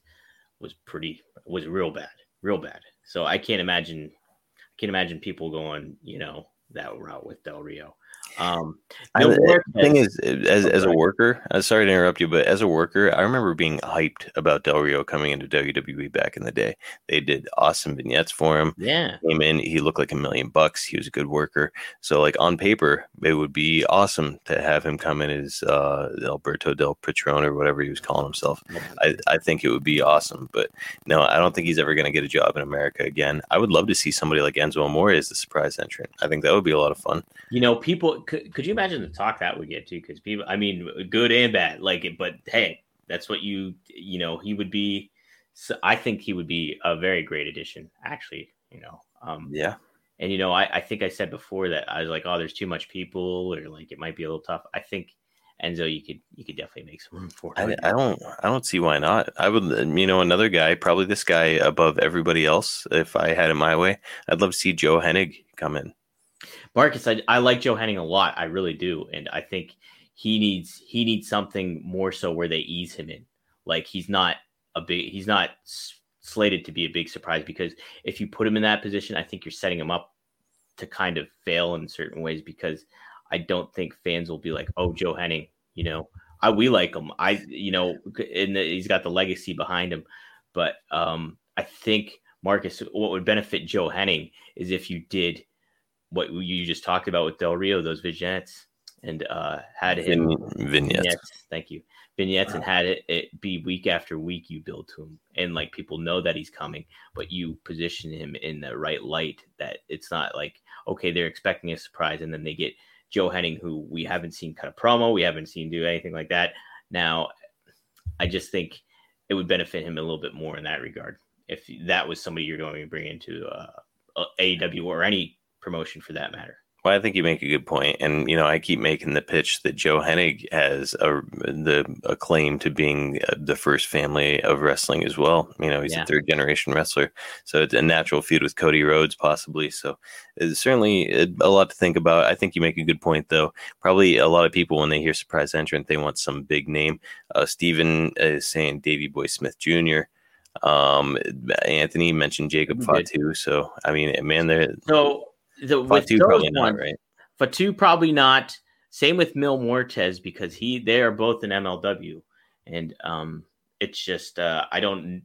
was pretty was real bad, real bad. So I can't imagine, I can't imagine people going, you know, that route with Del Rio. Um, I, Mil the thing is, as, as a worker, I'm sorry to interrupt you, but as a worker, I remember being hyped about Del Rio coming into WWE back in the day. They did awesome vignettes for him. yeah, Came in, he looked like a million bucks. He was a good worker. So, like on paper, it would be awesome to have him come in as uh, Alberto Del Patron or whatever he was calling himself. I, I think it would be awesome, but no, I don't think he's ever going to get a job in America again. I would love to see somebody like Enzo Amore as the surprise entrant. I think that would be a lot of fun. you know, people could, could you imagine the talk that would get to? Because people, I mean, good and bad, like it. But hey, that's what you, you know, he would be. So I think he would be a very great addition, actually. You know, um, Yeah. and you know, I, I think I said before that I was like, oh, there's too much people, or like it might be a little tough. I think Enzo, you could, you could definitely make some room for. I. I don't I don't see why not. I would you know another guy, probably this guy above everybody else. If I had it my way, I'd love to see Joe Hennig come in. Marcus, I, I like Joe Hennig a lot. I really do, and I think he needs he needs something more so where they ease him in. Like he's not a big he's not slated to be a big surprise because if you put him in that position, I think you're setting him up to kind of fail in certain ways because I don't think fans will be like, oh, Joe Hennig, you know, I we like him. I you know, and he's got the legacy behind him, but um, I think Marcus, what would benefit Joe Hennig is if you did what you just talked about with Del Rio, those vignettes, and uh, had him Vin, vignettes. Thank you. Vignettes and had it, it be week after week you build to him, and like people know that he's coming, but you position him in the right light. That it's not like okay, they're expecting a surprise, and then they get Joe Hennig, who we haven't seen cut a promo, we haven't seen do anything like that. Now, I just think it would benefit him a little bit more in that regard if that was somebody you're going to bring into uh, AEW or any promotion for that matter. Well, I think you make a good point, and you know I keep making the pitch that Joe Hennig has a, the a claim to being uh, the first family of wrestling as well. You know, he's Yeah. a third generation wrestler, so it's a natural feud with Cody Rhodes possibly. So it's certainly a, a lot to think about. I think you make a good point though. Probably a lot of people when they hear surprise entrant, they want some big name. Uh, Steven is saying Davy Boy Smith Jr. Um, Anthony mentioned Jacob. Fatu. So I mean, man, they're So the with Fatu probably not right. Fatu probably not. Same with Mil Muertes because he they are both in MLW, and um, it's just uh, I don't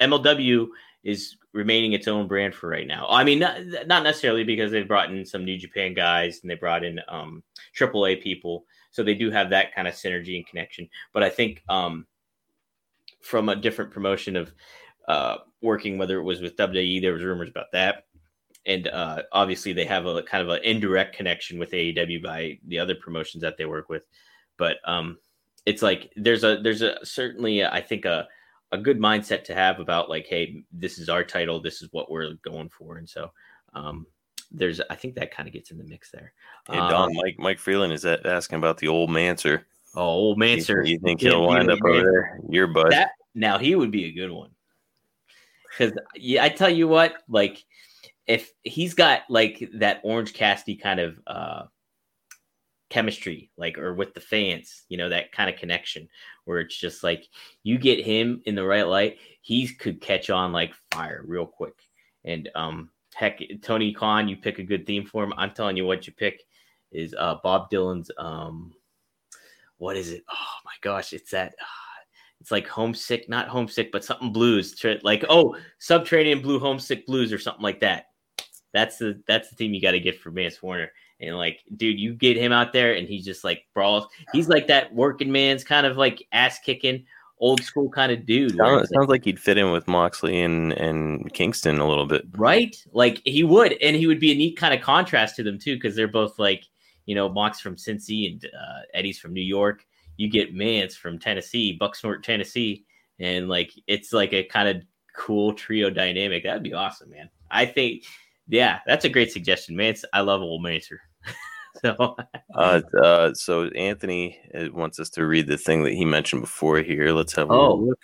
MLW is remaining its own brand for right now. I mean, not, not necessarily because they've brought in some New Japan guys and they brought in um, AAA people, so they do have that kind of synergy and connection. But I think um, from a different promotion of uh, working, whether it was with WWE, there was rumors about that and uh, obviously they have a kind of an indirect connection with AEW by the other promotions that they work with. But um, it's like there's a there's a certainly I think a a good mindset to have about like, hey, this is our title, this is what we're going for, and so um, there's I think that kind of gets in the mix there. Hey Um, Dom, Mike Mike Freeland is asking about the old Manser. oh, old man, You- you think he'll wind up over there? Your bud. That now he would be a good one. Because yeah, I tell you what, like if he's got like that Orange Cassidy kind of uh chemistry, like or with the fans, you know, that kind of connection where it's just like you get him in the right light, he could catch on like fire real quick. And um heck, Tony Khan, you pick a good theme for him. I'm telling you what you pick is uh Bob Dylan's um what is it? Oh my gosh, it's that uh, it's like homesick, not homesick, but something blues. Like oh, subterranean blue, homesick blues, or something like that. That's the that's the team you got to get for Mance Warner, And like, dude, you get him out there and he's just like brawls. He's like that working man's kind of like ass kicking, old school kind of dude. Sounds, like- sounds like he'd fit in with Moxley and and Kingston a little bit. right? Like he would, and he would be a neat kind of contrast to them too, because they're both like, you know, Mox from Cincy and uh, Eddie's from New York. You get Mance from Tennessee, Bucksnort, Tennessee, and like it's like a kind of cool trio dynamic. That'd be awesome, man. I think, yeah, that's a great suggestion, Mance. I love old Mancer. <laughs> so Uh, uh, so Anthony uh, wants us to read the thing that he mentioned before here. Let's have a Oh. look.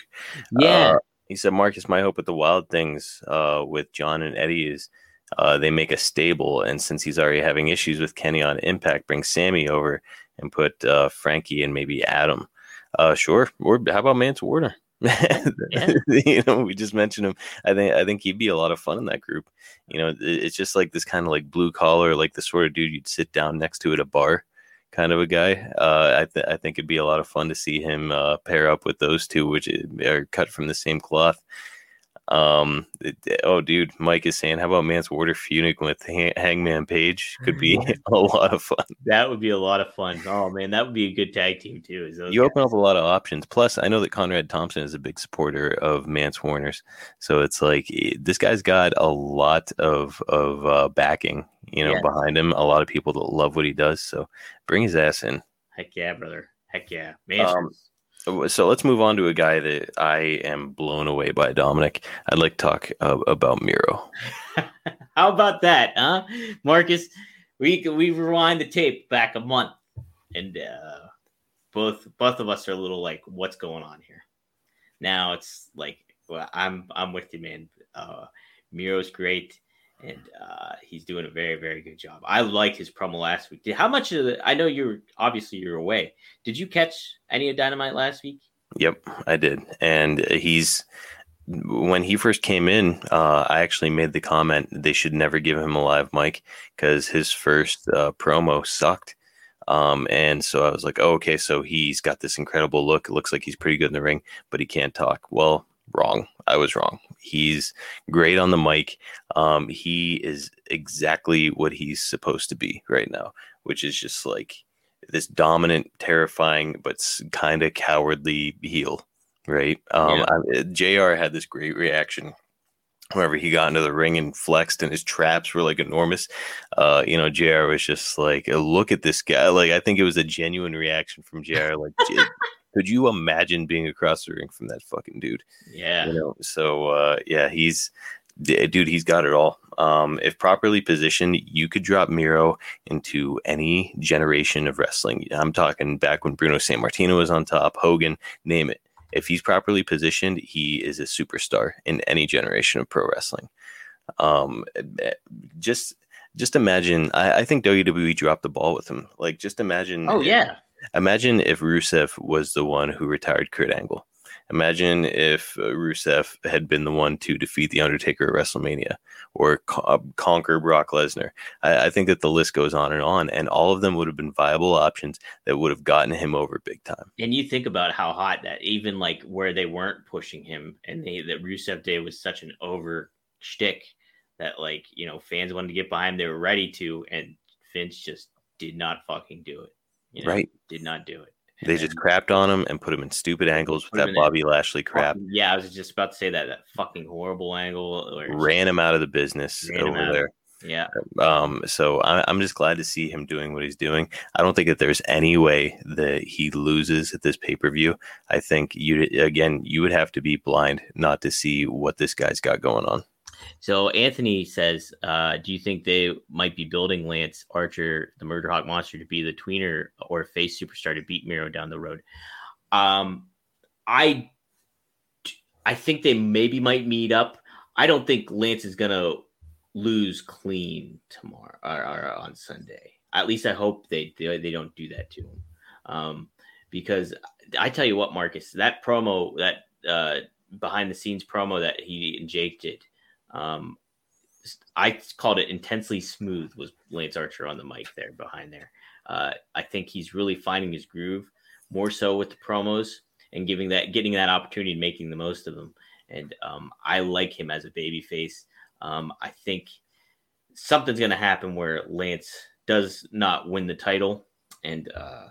yeah, Uh, he said, Marcus, my hope with the Wild Things uh, with John and Eddie is uh, they make a stable. And since he's already having issues with Kenny on Impact, bring Sammy over and put uh, Frankie and maybe Adam. Uh, sure. Or how about Mance Warner? <laughs> you know, we just mentioned him. I think I think he'd be a lot of fun in that group. You know, it- it's just like this kind of like blue collar, like the sort of dude you'd sit down next to at a bar, kind of a guy. Uh, I th- I think it'd be a lot of fun to see him uh, pair up with those two, which are cut from the same cloth. Um, it- oh, dude, Mike is saying, how about Mance Warner feuding with Hang- Hangman Page? Could be <laughs> <laughs> a lot of fun. that would be a lot of fun. Oh man, that would be a good tag team too. You open up a lot of options. Plus, I know that Conrad Thompson is a big supporter of Mance Warner's, so it's like eh, this guy's got a lot of of uh, backing, you know, behind him. A lot of people that love what he does. So bring his ass in. Heck yeah, brother. Heck yeah, man. Um, So let's move on to a guy that I am blown away by, Dominic. I'd like to talk uh, about Miro. <laughs> How about that, huh, Marcus? We we rewind the tape back a month, and uh, both both of us are a little like, what's going on here? Now it's like, well, I'm I'm with you, man. Uh, Miro's great, and uh, he's doing a very very good job. I liked his promo last week. Did, how much of the? I know you're obviously you're away. Did you catch any of Dynamite last week? Yep, I did. And he's when he first came in, uh, I actually made the comment they should never give him a live mic because his first uh, promo sucked. Um, and so I was like, oh, okay, so he's got this incredible look. It looks like he's pretty good in the ring, but he can't talk. Well, wrong. I was wrong. He's great on the mic. Um, he is exactly what he's supposed to be right now, which is just like this dominant, terrifying, but kind of cowardly heel, right? Um, Yeah. I, J.R. had this great reaction whenever he got into the ring and flexed, and his traps were like enormous. Uh, you know, J.R. was just like, "Look at this guy!" Like, I think it was a genuine reaction from J.R. Like, "J- could you imagine being across the ring from that fucking dude? Yeah, you know so uh yeah he's dude he's got it all. Um if properly positioned you could drop miro into any generation of wrestling. I'm talking back when Bruno Sammartino was on top hogan name it. If he's properly positioned he is a superstar in any generation of pro wrestling. Um eh, just just imagine I, I think wwe dropped the ball with him. Like just imagine Oh yeah, Imagine if Rusev was the one who retired Kurt Angle. Imagine if uh, Rusev had been the one to defeat The Undertaker at WrestleMania or uh, conquer Brock Lesnar. I, I think that the list goes on and on, and all of them would have been viable options that would have gotten him over big time. And you think about how hot that even like where they weren't pushing him and they that Rusev Day was such an over shtick that like you know fans wanted to get behind, they were ready to, and Vince just did not fucking do it. You know, Right. Did not do it. They just crapped on him and put him in stupid angles with that Bobby Lashley crap. Fucking- Yeah, I was just about to say that that fucking horrible angle. Or Ran him out of the business over there. Yeah, Um, so I, I'm just glad to see him doing what he's doing. I don't think that there's any way that he loses at this pay per view. I think you again you would have to be blind not to see what this guy's got going on. So Anthony says, uh, do you think they might be building Lance Archer, the Murder Hawk Monster, to be the tweener or face superstar to beat Miro down the road? Um, I, I think they maybe might meet up. I don't think Lance is gonna lose clean tomorrow or, or on Sunday. At least I hope they they, they don't do that to him. Um, because I tell you what, Marcus, that promo that uh, behind the scenes promo that he and Jake did. Um, I called it intensely smooth. Was Lance Archer on the mic there behind there? Uh, I think he's really finding his groove more so with the promos and giving that getting that opportunity and making the most of them. And um, I like him as a baby face. Um, I think something's going to happen where Lance does not win the title, and uh,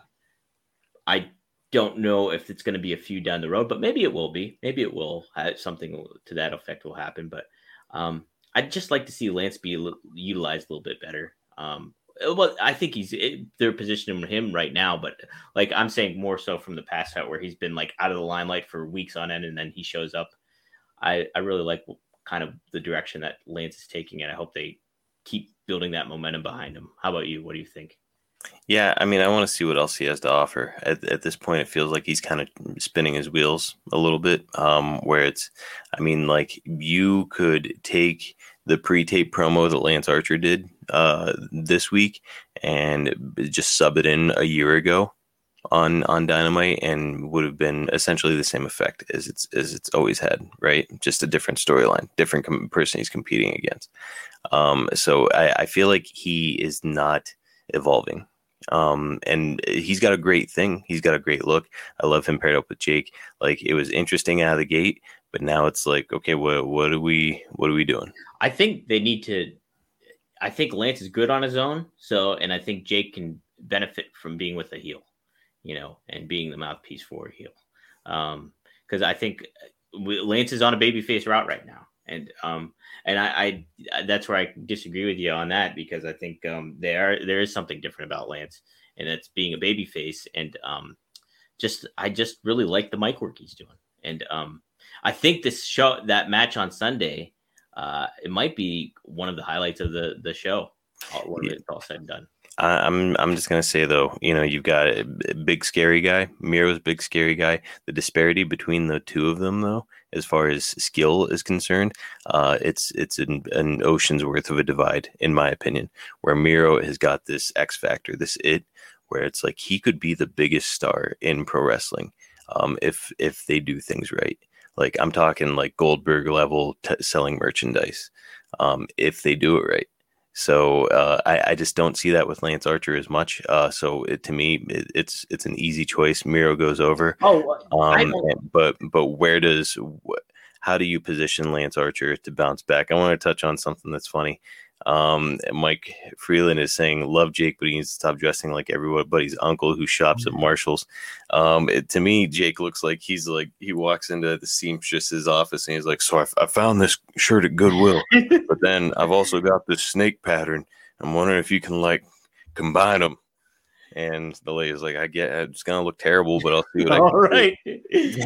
I don't know if it's going to be a few down the road, but maybe it will be. Maybe it will. Something to that effect will happen. But um, I'd just like to see Lance be li- utilized a little bit better. Um, well, I think he's it, they're positioning him right now, but like I'm saying more so from the past out where he's been like out of the limelight for weeks on end, and then he shows up. I I really like kind of the direction that Lance is taking, and I hope they keep building that momentum behind him. How about you? What do you think? Yeah, I mean, I want to see what else he has to offer. At, at this point, it feels like he's kind of spinning his wheels a little bit. Um, where it's, I mean, like you could take the pre-tape promo that Lance Archer did uh, this week and just sub it in a year ago on on Dynamite, and would have been essentially the same effect as it's as it's always had, right? Just a different storyline, different com- person he's competing against. Um, so I, I feel like he is not evolving um, and he's got a great thing. He's got a great look. I love him paired up with Jake. Like it was interesting out of the gate, but now it's like, okay, what what are we what are we doing? I think they need to. I think Lance is good on his own. So, and I think Jake can benefit from being with a heel, you know, and being the mouthpiece for a heel. Um, because I think Lance is on a babyface route right now, and um, and I, I that's where I disagree with you on that because I think um there there is something different about Lance, and it's being a babyface, and um, just I just really like the mic work he's doing, and um, I think this show that match on Sunday uh, it might be one of the highlights of the the show when it's all said and done. I'm I'm just gonna say though, you know, you've got a big scary guy, Miro's big scary guy. The disparity between the two of them, though, as far as skill is concerned, uh, it's it's an, an ocean's worth of a divide, in my opinion. Where Miro has got this X factor, this it, where it's like he could be the biggest star in pro wrestling, um, if if they do things right. Like I'm talking like Goldberg level t- selling merchandise, um, if they do it right. So uh, I, I just don't see that with Lance Archer as much. Uh, so it, to me, it, it's it's an easy choice. Miro goes over, Oh, um, but but where does how do you position Lance Archer to bounce back? I want to touch on something that's funny. Um, Mike Freeland is saying, "Love Jake, but he needs to stop dressing like everybody's uncle who shops at Marshalls." Um, it, to me, Jake looks like he's like he walks into the seamstress's office and he's like, "So I, I found this shirt at Goodwill." <laughs> but then I've also got this snake pattern. I'm wondering if you can like combine them. And the lady's like, I get it's gonna look terrible, but I'll see what I <laughs> all right. do." <laughs>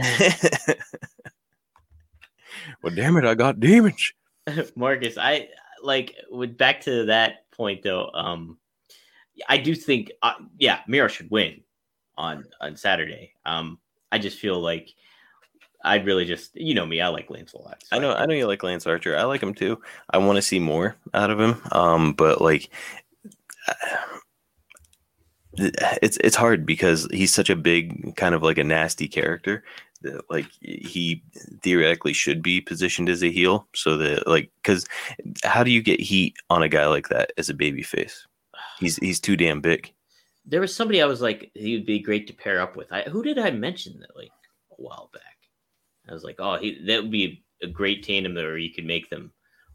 well, damn it, I got demons. Marcus, I like with back to that point though. Um, I do think, uh, yeah, Miro should win on on Saturday. Um, I just feel like I'd really just, you know me, I like Lance a lot. so I know, I know you like Lance Archer. I like him too. I want to see more out of him. Um, but like, it's it's hard because he's such a big kind of like a nasty character that like he theoretically should be positioned as a heel. So that like, because how do you get heat on a guy like that as a baby face? He's he's too damn big. there was somebody I was like, he would be great to pair up with. I who did I mention that like a while back? I was like, oh, he that would be a great tandem where you could make them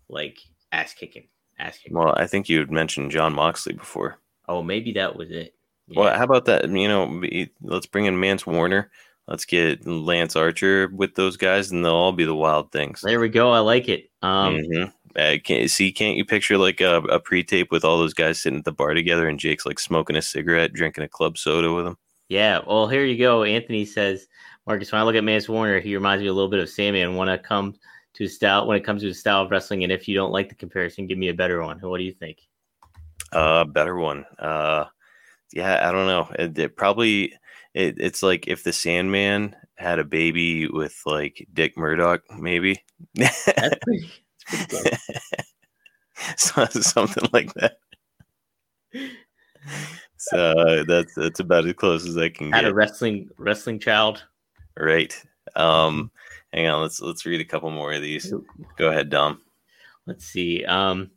like ass kicking, ass kicking. Well, I think you had mentioned John Moxley before. oh, maybe that was it. Well, Yeah. how about that? You know, let's bring in Mance Warner. Let's get Lance Archer with those guys, and they'll all be the wild things. there we go. I like it. Um, Mhm. Uh, can't, see, can't you picture like a, a pre-tape with all those guys sitting at the bar together, and Jake's like smoking a cigarette, drinking a club soda with them? Yeah, well, here you go. Anthony says, Marcus, when I look at Mance Warner, he reminds me a little bit of Sammy, and when I come to his style when it comes to his style of wrestling. And if you don't like the comparison, give me a better one. What do you think? Uh, better one. Uh, yeah, I don't know. It, it probably it, it's like if the Sandman had a baby with like Dick Murdoch, maybe. That's <laughs> pretty, that's pretty. <laughs> So- something like that. So that's that's about as close as I can Had get. a wrestling wrestling child. right. Um, hang on. Let's let's read a couple more of these. Go ahead, Dom. Let's see. Um,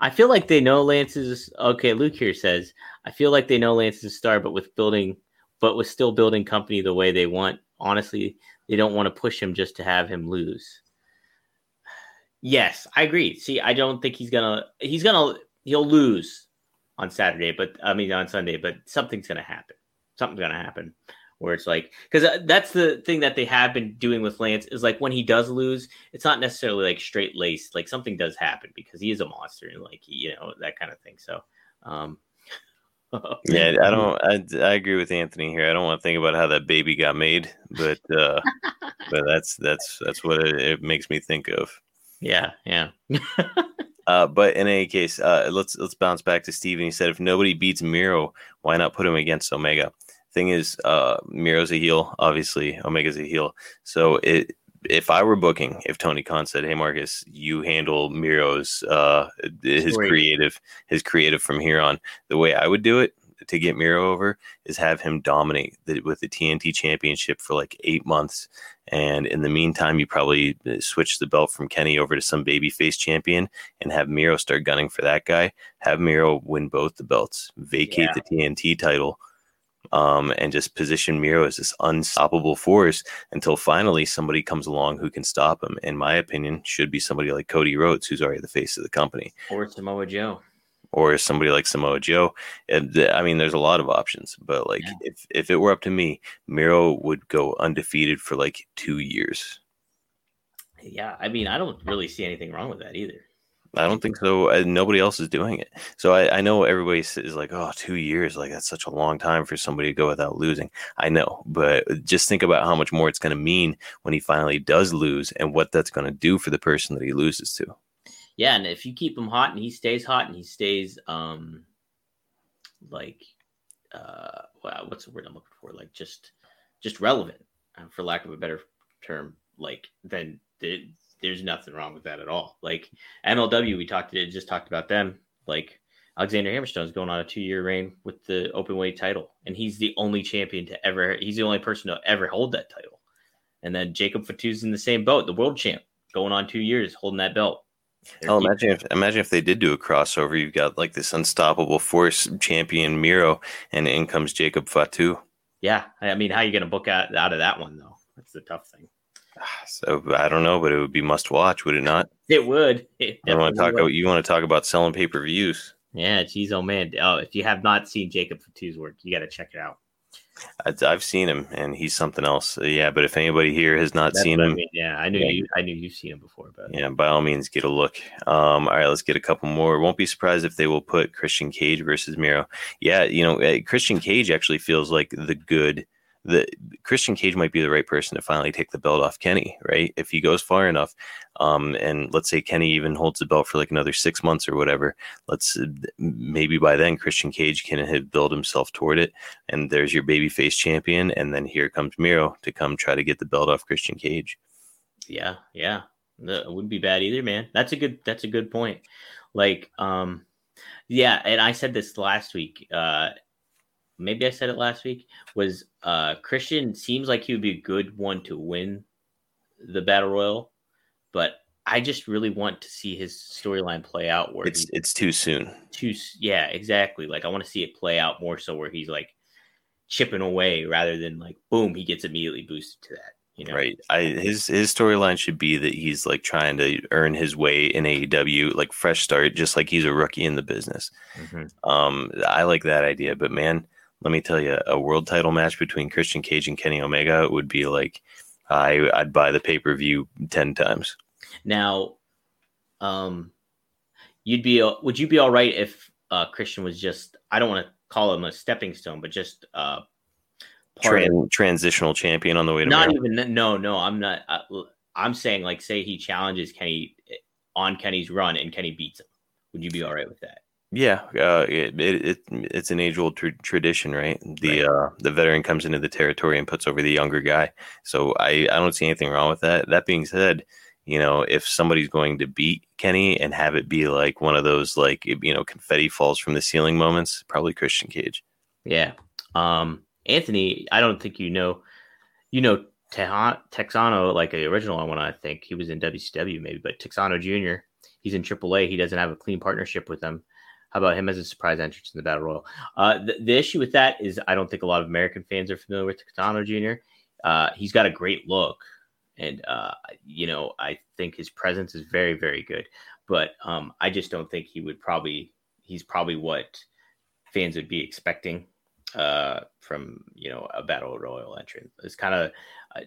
I feel like they know Lance is okay. Luke here says, I feel like they know Lance is a star, but with building, but with still building company the way they want. Honestly, they don't want to push him just to have him lose. Yes, I agree. See, I don't think he's gonna. He's gonna. He'll lose. on Saturday, but I mean on Sunday, but something's gonna happen. Something's gonna happen where it's like because that's the thing that they have been doing with Lance is like when he does lose, it's not necessarily like straight laced. Like something does happen because he is a monster and like you know that kind of thing. So, um, <laughs> Yeah, I don't. I, I agree with Anthony here. I don't want to think about how that baby got made, but uh, <laughs> but that's that's that's what it, it makes me think of. Yeah, yeah. <laughs> Uh, but in any case, uh, let's let's bounce back to Steven. He said, if nobody beats Miro, why not put him against Omega? Thing is, uh, Miro's a heel, obviously. Omega's a heel. So it, if I were booking, if Tony Khan said, "Hey Marcus, you handle Miro's uh, his creative, his creative from here on," the way I would do it to get Miro over is have him dominate the, with the TNT Championship for like eight months, and in the meantime, you probably uh, switch the belt from Kenny over to some babyface champion and have Miro start gunning for that guy. Have Miro win both the belts, vacate Yeah. the TNT title, um, and just position Miro as this unstoppable force until finally somebody comes along who can stop him. In my opinion, should be somebody like Cody Rhodes, who's already the face of the company, or Samoa Joe. or somebody like Samoa Joe. I mean, there's a lot of options, but like Yeah. if if it were up to me, Miro would go undefeated for like two years. Yeah, I mean, I don't really see anything wrong with that either. I don't think so. Uh, nobody else is doing it. So I, I know everybody is like, oh, two years, like that's such a long time for somebody to go without losing. I know, but just think about how much more it's going to mean when he finally does lose and what that's going to do for the person that he loses to. Yeah, and if you keep him hot and he stays hot and he stays um like uh wow, what's the word I'm looking for? Like just just relevant, uh, for lack of a better term, like then th- there's nothing wrong with that at all. Like MLW, we talked it just talked about them. Like Alexander Hammerstone's going on a two year reign with the open weight title, and he's the only champion to ever. He's the only person to ever hold that title. And then Jacob Fatu's in the same boat, the world champ, going on two years holding that belt. They're Hell, imagine if imagine if they did do a crossover. You've got like this unstoppable force champion Miro, and in comes Jacob Fatu. Yeah, I mean, how are you going to book out out of that one though? That's the tough thing. So I don't know, but it would be must watch, would it not? It would. It You want to talk would. about you want to talk about selling pay per views. Yeah, geez, oh man. Oh, if you have not seen Jacob Fatu's work, you got to check it out. I- I've seen him, and he's something else. Uh, Yeah, but if anybody here has not That's seen what I him, mean. Yeah, I knew Yeah. you. I knew you've seen him before, but yeah, by all means, get a look. Um, all right, let's get a couple more. Won't be surprised if they will put Christian Cage versus Miro. Yeah, you know, uh, Christian Cage actually feels like the good. The Christian Cage might be the right person to finally take the belt off Kenny, right? If he goes far enough, um, and let's say Kenny even holds the belt for like another six months or whatever. Let's uh, maybe by then Christian Cage can built himself toward it, and there's your babyface champion, and then here comes Miro to come try to get the belt off Christian Cage. yeah, yeah, it wouldn't be bad either, man. That's a good. That's a good point. Like, um, yeah, and I said this last week. Uh, maybe I said it last week. Was uh Christian seems like he would be a good one to win the battle royal, but I just really want to see his storyline play out where It's he it's too soon. too yeah exactly like i want to see it play out more so where he's like chipping away rather than like boom he gets immediately boosted to that you know Right. I his his storyline should be that he's like trying to earn his way in AEW, like fresh start, just like he's a rookie in the business. Mhm. Um, I like that idea, but man, let me tell you, a world title match between Christian Cage and Kenny Omega would be like, I I'd buy the pay per view ten times. now um you'd be would you be all right if uh christian was just i don't want to call him a stepping stone but just uh part of- transitional champion on the way to not even no no i'm not I, i'm saying like say he challenges kenny on kenny's run and kenny beats him. Would you be all right with that Yeah, uh, it, it, it it's an age old tr- tradition, right? The Right. uh, the veteran comes into the territory and puts over the younger guy. So I I don't see anything wrong with that. That being said, you know, if somebody's going to beat Kenny and have it be like one of those like you know confetti falls from the ceiling moments, probably Christian Cage. Yeah. Um, Anthony, I don't think you know, you know, Texano, like the original one, I think he was in WCW maybe, but Texano Jr., he's in AAA. He doesn't have a clean partnership with them. How about him as a surprise entrance in the Battle Royal? Uh, the, the issue with that is I don't think a lot of American fans are familiar with Texano Jr. Uh, he's got a great look. And, uh, you know, I think his presence is very, very good. But um, I just don't think he would probably, he's probably what fans would be expecting uh, from you know a battle royal entrant. It's kind of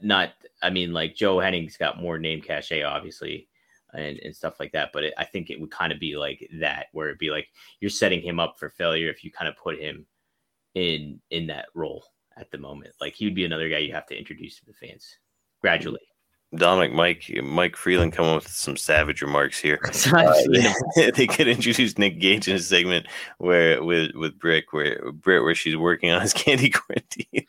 not. I mean, like Joe Hennig's got more name cachet, obviously, and, and stuff like that. But it, I think it would kind of be like that, where it'd be like you're setting him up for failure if you kind of put him in in that role at the moment. Like he would be another guy you have to introduce to the fans gradually. Dominic, Mike, Mike Freeland coming with some savage remarks here. <laughs> Uh, <laughs> they could introduce Nick Gage in a segment where with with Brick, where Britt, where she's working on his <laughs> candy corn teeth.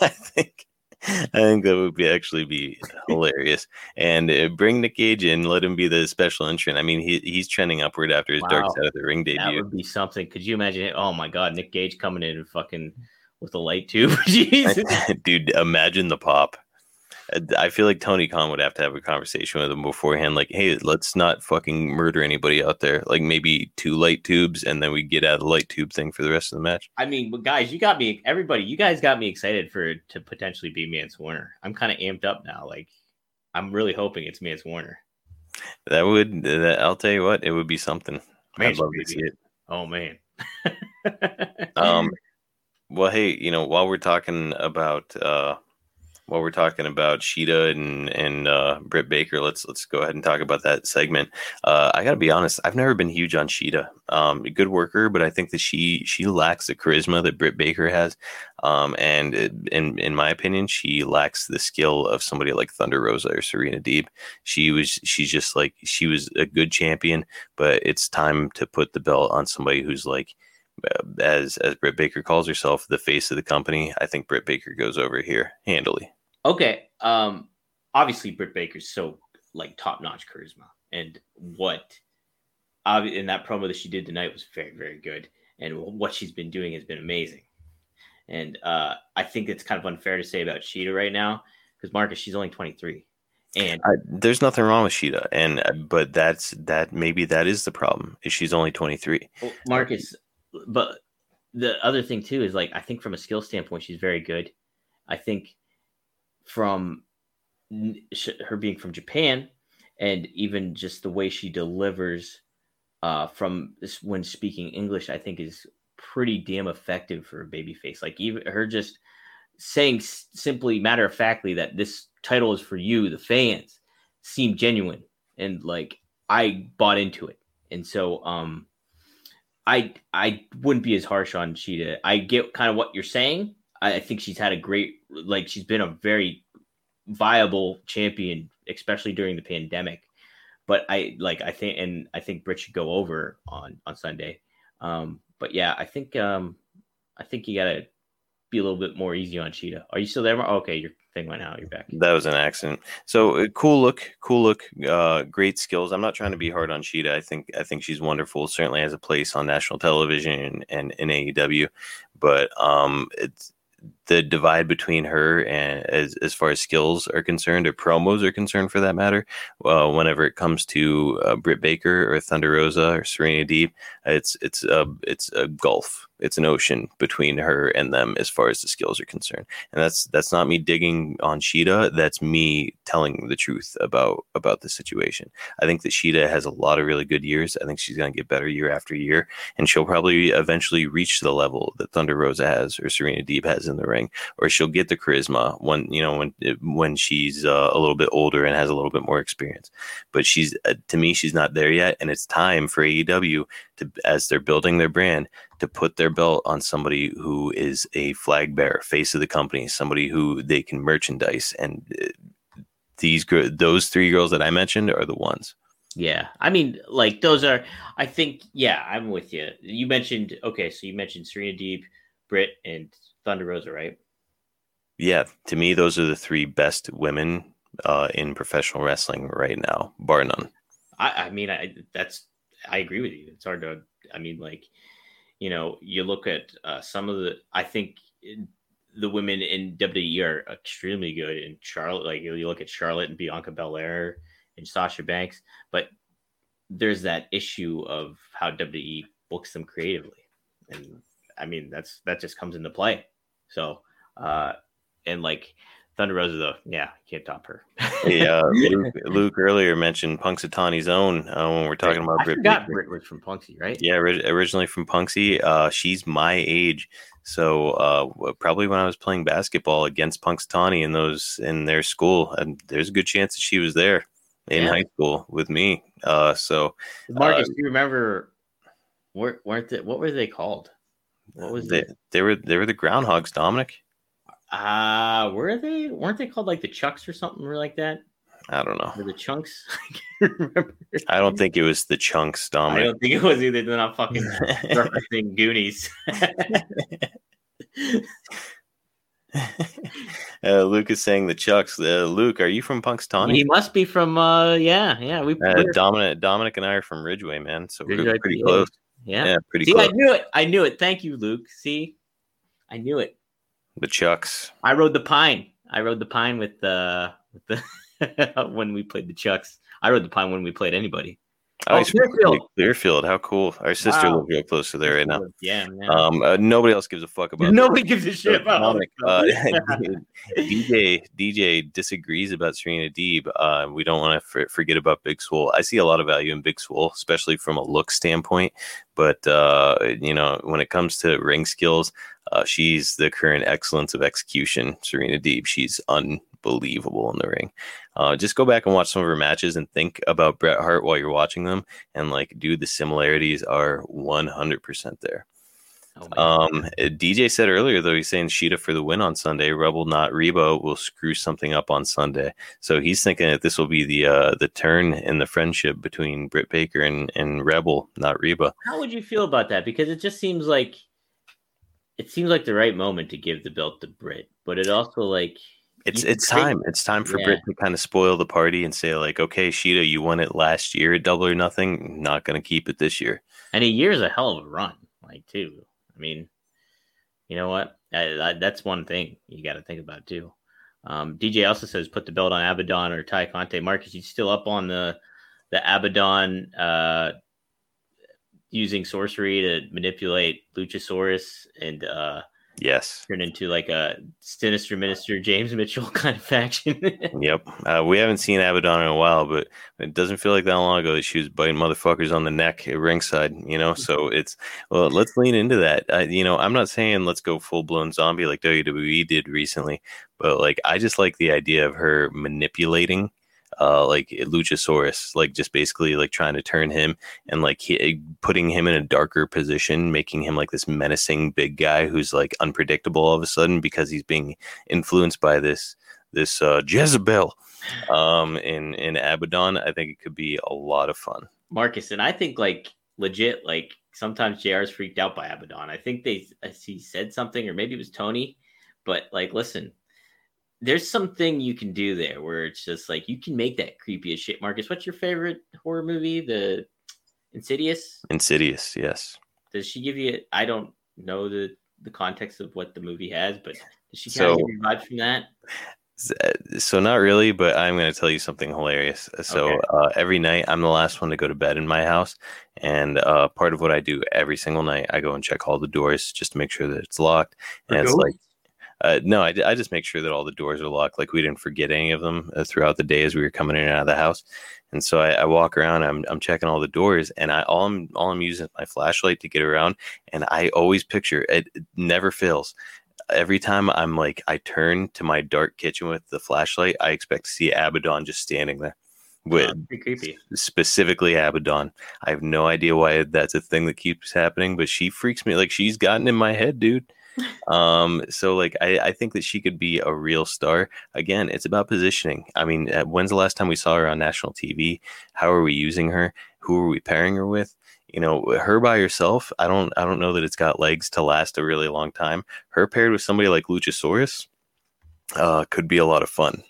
I think, <laughs> I think that would be actually be hilarious. And uh, bring Nick Gage in, let him be the special entrant. I mean, he he's trending upward after his Dark Side of the Ring debut. That would be something. Could you imagine it? Oh my god, Nick Gage coming in and fucking with a light tube. <laughs> Jesus. <laughs> Dude, imagine the pop. Uh, I feel like Tony Khan would have to have a conversation with him beforehand. Like, hey, let's not fucking murder anybody out there. Like, maybe two light tubes, and then we get out of the light tube thing for the rest of the match. I mean, guys, you got me. Everybody, you guys got me excited for it to potentially be Mance Warner. I'm kind of amped up now. Like, I'm really hoping it's Mance Warner. That would, that, I'll tell you what, it would be something. Man, I'd love to see it. Oh man. <laughs> Um, well, hey, you know, while we're talking about uh, while we're talking about Shida and and uh, Britt Baker, let's let's go ahead and talk about that segment. Uh, I got to be honest, I've never been huge on Shida. Um, a good worker, but I think that she she lacks the charisma that Britt Baker has. Um, and in in my opinion, she lacks the skill of somebody like Thunder Rosa or Serena Deeb. She was she's just like she was a good champion, but it's time to put the belt on somebody who's like uh, as as Britt Baker calls herself, the face of the company. I think Britt Baker goes over here handily. Okay. Um, obviously Britt Baker's so like top notch charisma, and what, in that promo that she did tonight was very very good, and what she's been doing has been amazing. And uh, I think it's kind of unfair to say about Shida right now because Marcus, she's only 23, and I, there's nothing wrong with Shida, and uh, but that's that maybe that is the problem. Is she's only 23. Well, Marcus, but the other thing too is like I think from a skill standpoint, she's very good. I think from her being from Japan and even just the way she delivers uh, from when speaking English, I think is pretty damn effective for a baby face. Like even her just saying s- simply matter of factly that this title is for you, the fans, seemed genuine and like I bought into it. And so um I I wouldn't be as harsh on Shida. I get kind of what you're saying. I, I think she's had a great like she's been a very viable champion, especially during the pandemic. But I like I think and I think Britt should go over on on Sunday. Um, but yeah, I think um I think you gotta be a little bit more easy on Shida. Are you still there? Mar- Okay, your thing went out. You're back. That was an accident. So uh, cool look, cool look, uh, great skills. I'm not trying to be hard on Shida. I think I think she's wonderful. Certainly has a place on national television and, and in AEW, but um, it's the divide between her and as as far as skills are concerned or promos are concerned, for that matter. Uh, whenever it comes to uh, Britt Baker or Thunder Rosa or Serena Deeb, it's it's a it's a gulf. It's an ocean between her and them as far as the skills are concerned and that's that's not me digging on Shida. That's me telling the truth about about the situation. I think that Shida has a lot of really good years. I think she's going to get better year after year, and she'll probably eventually reach the level that Thunder Rosa has or Serena Deeb has in the ring, or she'll get the charisma when you know when when she's uh, a little bit older and has a little bit more experience. But she's uh, to me, she's not there yet, and it's time for AEW to as they're building their brand to put their belt on somebody who is a flag bearer, face of the company, somebody who they can merchandise. And uh, these those three girls that I mentioned are the ones. Yeah, I mean, like those are. I think. Yeah, I'm with you. You mentioned. Okay, so you mentioned Serena Deeb, Britt, and Thunder Rosa, right? Yeah, to me, those are the three best women uh, in professional wrestling right now, bar none. I, I mean, I that's I agree with you. It's hard to. I mean, like, you know, you look at uh, some of the. I think the women in WWE are extremely good. And Charlotte, like you look at Charlotte and Bianca Belair and Sasha Banks, but there's that issue of how WWE books them creatively, and I mean that's that just comes into play. So, uh, and like Thunder Rosa though, yeah, can't top her. yeah, <laughs> Luke, Luke earlier mentioned Punxsutawney's own uh, when we're talking about I Britt forgot. Britt was from Punxsy, right? Yeah, ori- originally from Punxsy. Uh, she's my age, so uh, probably when I was playing basketball against Punxsutawney in those in their school, and there's a good chance that she was there in Yeah. high school with me. Uh, so Marcus, Uh, do you remember? Were, weren't they, what were they called? What was they, it? they were they were the groundhogs, Dominic. Uh were they? Weren't they called like the Chucks or something like that? I don't know. Or the Chunks? <laughs> I can't remember. I don't think it was the chunks, Dominic. I don't think it was either. They're not fucking <laughs> referencing Goonies. <laughs> uh, Luke is saying the chucks. Uh, Luke, are you from Punxsutawney? he must be from. uh Yeah, yeah. We. Uh, Dominic, Dominic, and I are from Ridgway, man. So we're pretty close. Yeah. Yeah, pretty See, close. I knew it. I knew it. Thank you, Luke. See, I knew it. The chucks. I rode the pine. I rode the pine with the with the <laughs> when we played the Chucks. I rode the pine when we played anybody. Oh, Oh, Clearfield. Clearfield. How cool. Our sister Wow. lives real close to there right now. Yeah, man. Um, uh, nobody else gives a fuck about <laughs> Nobody gives a shit about uh, <laughs> DJ DJ disagrees about Serena Deeb. Uh, we don't want to f- forget about Big Swole. I see a lot of value in Big Swole, especially from a look standpoint. But uh, you know, when it comes to ring skills, uh, she's the current excellence of execution. Serena Deeb, she's unbelievable in the ring. Uh, just go back and watch some of her matches and think about Bret Hart while you're watching them, and like, dude, the similarities are 100% there. Oh. Um, DJ said earlier though he's saying Shida for the win on Sunday. Rebel not Reba will screw something up on Sunday. So he's thinking that this will be the uh the turn in the friendship between Britt Baker and and Rebel, not Reba. How would you feel about that? Because it just seems like it seems like the right moment to give the belt to Britt, but it also like It's it's think- time. It's time for Yeah. Britt to kind of spoil the party and say like, okay, Shida, you won it last year at Double or Nothing. Not gonna keep it this year. And a year's a hell of a run, like too. I mean, you know what? I, I, that's one thing you got to think about too. Um, DJ also says put the belt on Abaddon or Tay Conti. Marcus, you still up on the the Abaddon uh, using sorcery to manipulate Luchasaurus and uh, Yes. turn into like a sinister minister James <laughs> Mitchell kind of faction. <laughs> Yep. Uh, we haven't seen Abaddon in a while, but it doesn't feel like that long ago that she was biting motherfuckers on the neck at ringside, you know? So <laughs> it's, well, let's lean into that. Uh, you know, I'm not saying let's go full blown zombie like WWE did recently, but like, I just like the idea of her manipulating. Uh, like Luchasaurus, like just basically like trying to turn him and like he, putting him in a darker position, making him like this menacing big guy who's like unpredictable all of a sudden because he's being influenced by this this uh, Jezebel um, in in Abaddon. I think it could be a lot of fun. Marcus, and I think like legit, like sometimes JR is freaked out by Abaddon. I think they he said something, or maybe it was Tony, but like, listen, there's something you can do there where it's just like you can make that creepy as shit. Marcus, what's your favorite horror movie? The Insidious. Insidious, yes. Does she give you? I don't know the the context of what the movie has, but does she kind So- of give you vibes from that? So not really, but I'm going to tell you something hilarious. So Okay. uh, every night, I'm the last one to go to bed in my house, and uh, part of what I do every single night, I go and check all the doors just to make sure that it's locked. And For it's ghosts? like, uh, no, I, I just make sure that all the doors are locked. Like we didn't forget any of them uh, throughout the day as we were coming in and out of the house. And so I, I walk around, I'm, I'm checking all the doors, and I all I'm all I'm using is my flashlight to get around. And I always picture it, it never fails. Every time I'm like I turn to my dark kitchen with the flashlight, I expect to see Abaddon just standing there. With creepy. specifically Abaddon. I have no idea why that's a thing that keeps happening, but she freaks me like she's gotten in my head, dude. Um, so like I, I think that she could be a real star. Again, it's about positioning. I mean, uh, when's the last time we saw her on national TV? How are we using her? Who are we pairing her with? You know, her by herself, I don't I don't know that it's got legs to last a really long time. Her paired with somebody like Luchasaurus uh could be a lot of fun.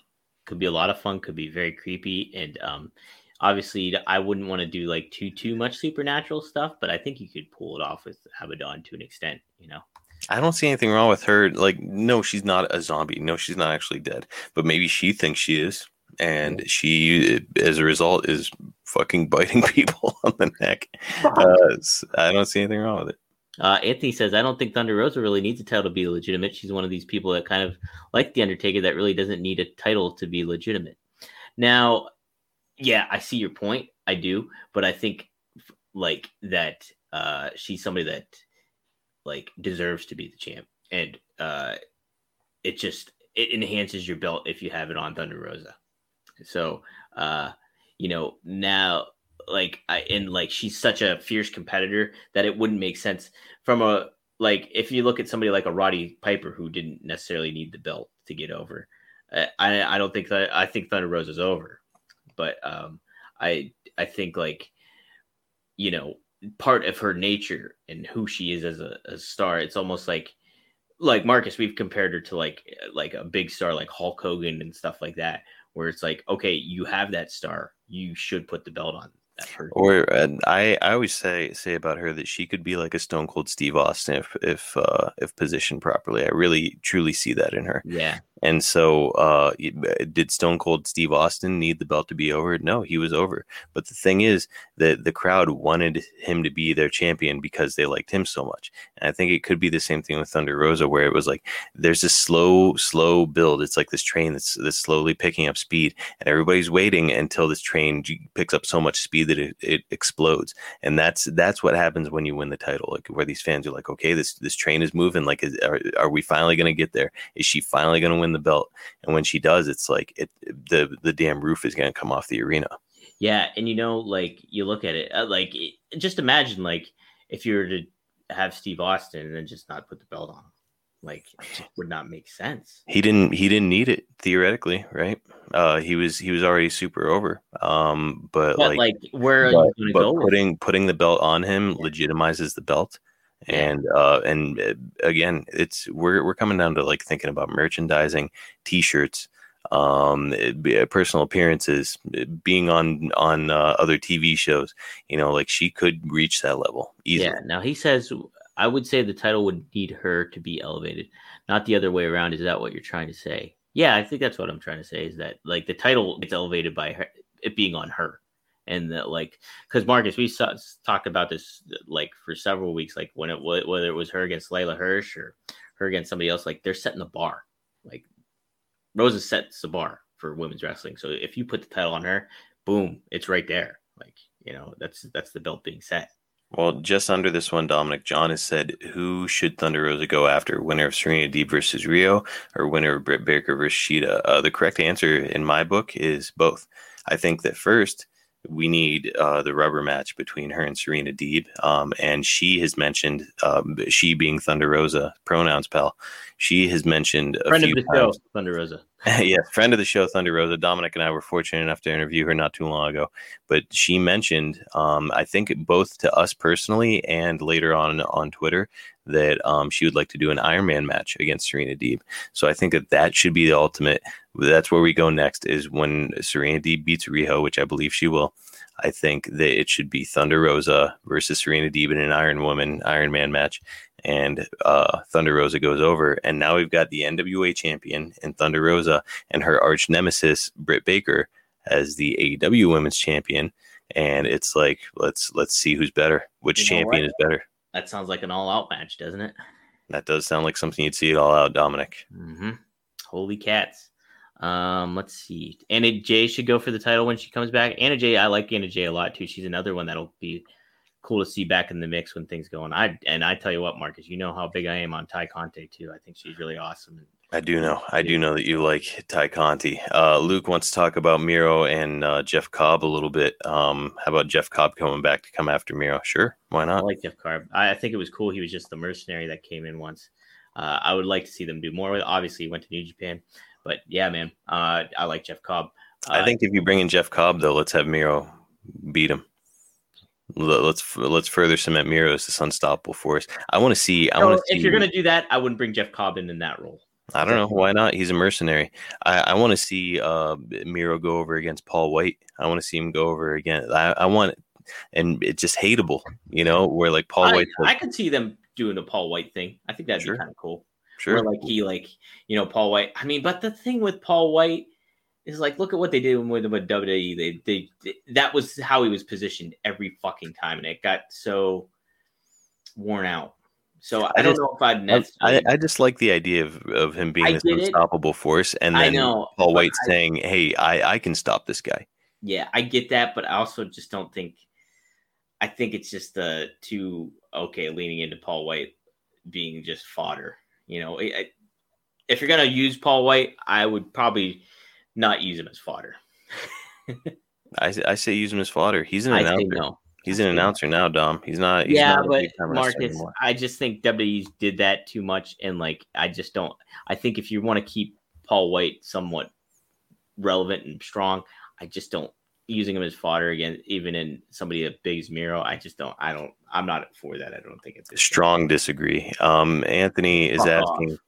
could be a lot of fun could be very creepy and um obviously i wouldn't want to do like too too much supernatural stuff but i think you could pull it off with abaddon to an extent you know I don't see anything wrong with her. Like, no, she's not a zombie. No, she's not actually dead. But maybe she thinks she is. And she, as a result, is fucking biting <laughs> people on the neck. Uh, I don't see anything wrong with it. Uh, Anthony says, I don't think Thunder Rosa really needs a title to be legitimate. She's one of these people that kind of like The Undertaker that really doesn't need a title to be legitimate. Now, yeah, I see your point. I do. But I think like that uh, she's somebody that like deserves to be the champ. And uh, it just, it enhances your belt if you have it on Thunder Rosa. So, uh, you know, now like I and like she's such a fierce competitor that it wouldn't make sense from a like if you look at somebody like a Roddy Piper who didn't necessarily need the belt to get over. Uh, I I don't think that I think Thunder Rosa's over, but um I I think like you know part of her nature and who she is as a, a star. It's almost like like Marcus, we've compared her to like like a big star like Hulk Hogan and stuff like that, where it's like, okay, you have that star, you should put the belt on. Or and I, I always say say about her that she could be like a Stone Cold Steve Austin if if uh, if positioned properly. I really truly see that in her. Yeah, And so, uh, did Stone Cold Steve Austin need the belt to be over? No, he was over. But the thing is that the crowd wanted him to be their champion because they liked him so much. And I think it could be the same thing with Thunder Rosa, where it was like there's this slow, slow build. It's like this train that's, that's slowly picking up speed, and everybody's waiting until this train picks up so much speed that it, it explodes. And that's that's what happens when you win the title. Like where these fans are like, okay, this this train is moving. Like, is, are, are we finally going to get there? Is she finally going to win the belt? And when she does, it's like it the the damn roof is going to come off the arena. yeah, and you know, like you look at it, uh, like it, just imagine like if you were to have Steve Austin and then just not put the belt on, him. like it would not make sense. He didn't he didn't need it theoretically, right? Uh, he was he was already super over. Um, but, But like, like, where are but, you going to but go? with putting putting the belt on him legitimizes the belt. And uh, and uh, again, it's we're we're coming down to like thinking about merchandising, T-shirts, um, be- uh, personal appearances, uh, being on on uh, other TV shows. You know, like she could reach that level easily. Yeah. Now he says, I would say the title would need her to be elevated, not the other way around. Is that what you're trying to say? Yeah, I think that's what I'm trying to say. Is that like the title gets elevated by her, it being on her, and that like because Marcus, we saw, talked about this like for several weeks, like when it whether it was her against Leyla Hirsch or her against somebody else, like they're setting the bar. Like Rosa sets the bar for women's wrestling. So if you put the title on her, boom, it's right there. Like you know, that's that's the belt being set. Well, just under this one, Dominic John has said, "Who should Thunder Rosa go after? Winner of Serena Deeb versus Riho, or winner of Britt Baker versus Shida?" Uh, the correct answer in my book is both. I think that first we need uh, the rubber match between her and Serena Deeb, um, and she has mentioned um, she being Thunder Rosa pronouns pal. She has mentioned a Friend few of the show, Thunder Rosa. <laughs> yeah, friend of the show, Thunder Rosa. Dominic and I were fortunate enough to interview her not too long ago. But she mentioned, um, I think both to us personally and later on on Twitter, that um, she would like to do an Iron Man match against Serena Deeb. So I think that that should be the ultimate. That's where we go next. Is when Serena Deeb beats Riho, which I believe she will. I think that it should be Thunder Rosa versus Serena Deeb in an Iron Woman Iron Man match, and uh, Thunder Rosa goes over. And now we've got the NWA champion and Thunder Rosa and her arch nemesis Britt Baker as the AEW Women's Champion. And it's like let's let's see who's better. Which You champion is better? That sounds like an all-out match, doesn't it? That does sound like something you'd see it all out, Dominic. Mm-hmm. Holy cats. Um, let's see. Anna Jay should go for the title when she comes back. Anna Jay, I like Anna Jay a lot too. She's another one that'll be cool to see back in the mix when things go on. I and I tell you what, Marcus, you know how big I am on Tay Conti too. I think she's really awesome. I do know. I do know that you like Tay Conti. Uh, Luke wants to talk about Miro and uh, Jeff Cobb a little bit. Um, how about Jeff Cobb coming back to come after Miro? Sure, why I not? like Jeff Cobb. I, I think it was cool. He was just the mercenary that came in once. Uh, I would like to see them do more with. Obviously, he went to New Japan, but yeah, man, uh, I like Jeff Cobb. Uh, I think if you bring in Jeff Cobb, though, let's have Miro beat him. Let- Let's let's further cement Miro as this unstoppable force. I want to see. I want to see. if you're gonna do that, I wouldn't bring Jeff Cobb in in that role. I don't know why not. He's a mercenary. I, I want to see uh, Miro go over against Paul White. I want to see him go over again. I, I want, and it's just hateable, you know, where like Paul I, White. I could see them doing a Paul White thing. I think that'd Sure. be kind of cool. sure. Where like he like you know Paul White. I mean, but the thing with Paul White is like look at what they did with him with WWE. They, they they that was how he was positioned every fucking time, and it got so worn out. So I, I don't just- know if I'd I, necessarily. I just like the idea of, of him being I this get it. unstoppable force, and I then know, Paul White I- saying, "Hey, I I can stop this guy." yeah, I get that, but I also just don't think. I think it's just uh, too okay leaning into Paul White being just fodder. You know, I, I- if you're gonna use Paul White, I would probably not use him as fodder. I say use him as fodder. He's an I announcer. no. He's an announcer now, Dom. He's not. He's yeah, not but Marcus, anymore. I just think WWE did that too much, and like I just don't. I think if you want to keep Paul White somewhat relevant and strong, I just don't using him as fodder again, even in somebody as big as Miro. I just don't. I don't. I'm not for that. I don't think it's Strong disagree. Um, Anthony is Fuck asking.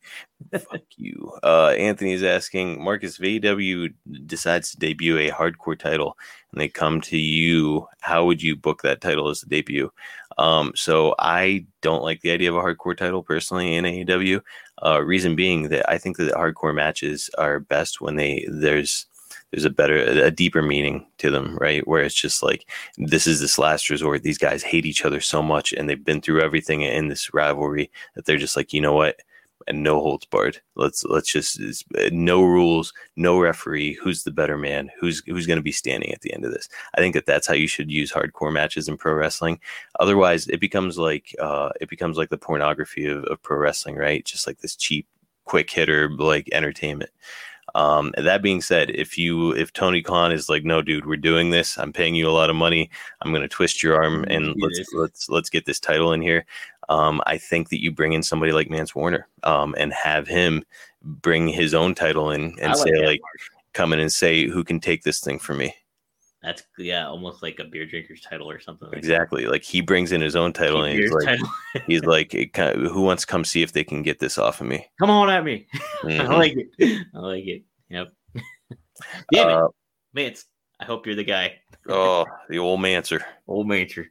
fuck you. Uh, Anthony is asking. Marcus, AEW decides to debut a hardcore title, and they come to you, how would you book that title as the debut? Um, so I don't like the idea of a hardcore title personally in AEW. Uh, reason being that I think that hardcore matches are best when they there's there's a better a deeper meaning to them right? Where it's just like this is this last resort. These guys hate each other so much and they've been through everything in this rivalry that they're just like you know what? And no holds barred. Let's let's just uh, no rules no referee. Who's the better man? Who's who's going to be standing at the end of this? I think that that's how you should use hardcore matches in pro wrestling. Otherwise it becomes like uh it becomes like the pornography of, of pro wrestling right? Just like this cheap quick hitter like entertainment um, that being said, if you if Tony Khan is like, no, dude, we're doing this. I'm paying you a lot of money. I'm gonna twist your arm and Do let's let's let's get this title in here. Um, I think that you bring in somebody like Mance Warner um, and have him bring his own title in and I say like, Mark. come in and say who can take this thing for me. That's yeah, almost like a beer drinker's title or something. Like Exactly. Like he brings in his own that. title and he's like, he's <laughs> like, it kind of- who wants to come see if they can get this off of me? Come on at me. <laughs> I Mhm. like it. I like it. Yep. <laughs> Damn it, Uh, Mance. I hope you're the guy. oh, the old Mancer. Old Major.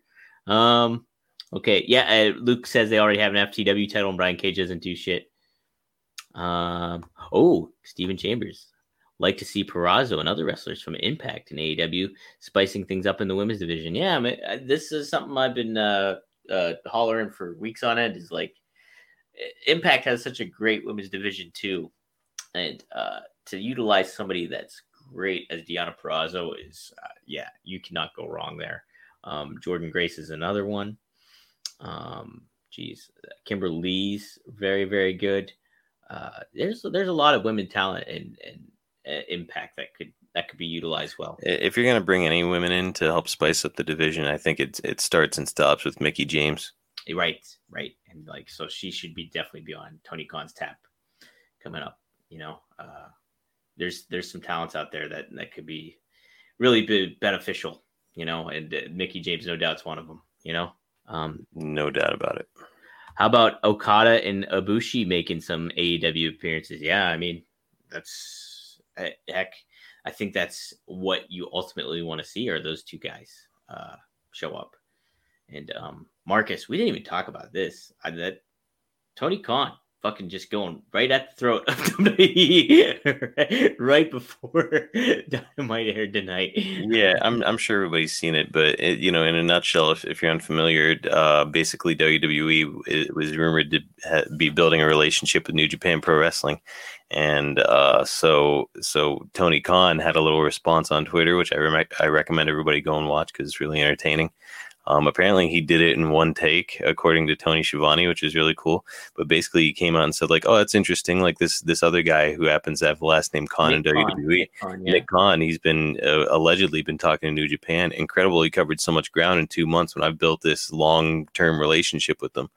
Um. Okay. Yeah. Uh, Luke says they already have an FTW title, and Brian Cage doesn't do shit. Um. Oh, Stephen Chambers. Like to see Purrazzo and other wrestlers from Impact and AEW spicing things up in the women's division. Yeah, I mean, this is something I've been uh, uh, hollering for weeks on end. Is like Impact has such a great women's division too, and uh, to utilize somebody that's great as Deonna Purrazzo is, uh, yeah, you cannot go wrong there. Um, Jordynne Grace is another one. Um, geez, Lee's very, very good. Uh, there's there's a lot of women talent and and uh, impact that could that could be utilized well. If you're gonna bring any women in to help spice up the division, I think it it starts and stops with Mickie James. Right, right, and like so, she should be definitely be on Tony Khan's tap coming up. You know, uh, there's there's some talents out there that that could be really be beneficial. You know, and uh, Mickie James, no doubt, doubt's one of them. You know, um, No doubt about it. how about Okada and Ibushi making some AEW appearances? Yeah, I mean, that's eh, heck. I think that's what you ultimately want to see are those two guys uh, show up. And um, Marcus, we didn't even talk about this. I, that Tony Khan fucking just going right at the throat of <laughs> WWE right before <laughs> Dynamite aired tonight. Yeah, I'm I'm sure everybody's seen it, but it, you know, in a nutshell, if, if you're unfamiliar, uh, basically WWE was rumored to ha- be building a relationship with New Japan Pro Wrestling, and uh, so so Tony Khan had a little response on Twitter, which I re- I recommend everybody go and watch because it's really entertaining. Um, apparently, he did it in one take, according to Tony Schiavone, which is really cool. But basically, he came out and said like, "Oh, that's interesting. Like this this other guy who happens to have the last name Khan in Nick Khan, WWE." Nick Khan, yeah. Nick Khan, he's been uh, allegedly been talking to New Japan. Incredible, he covered so much ground in two months when I've built this long term relationship with them.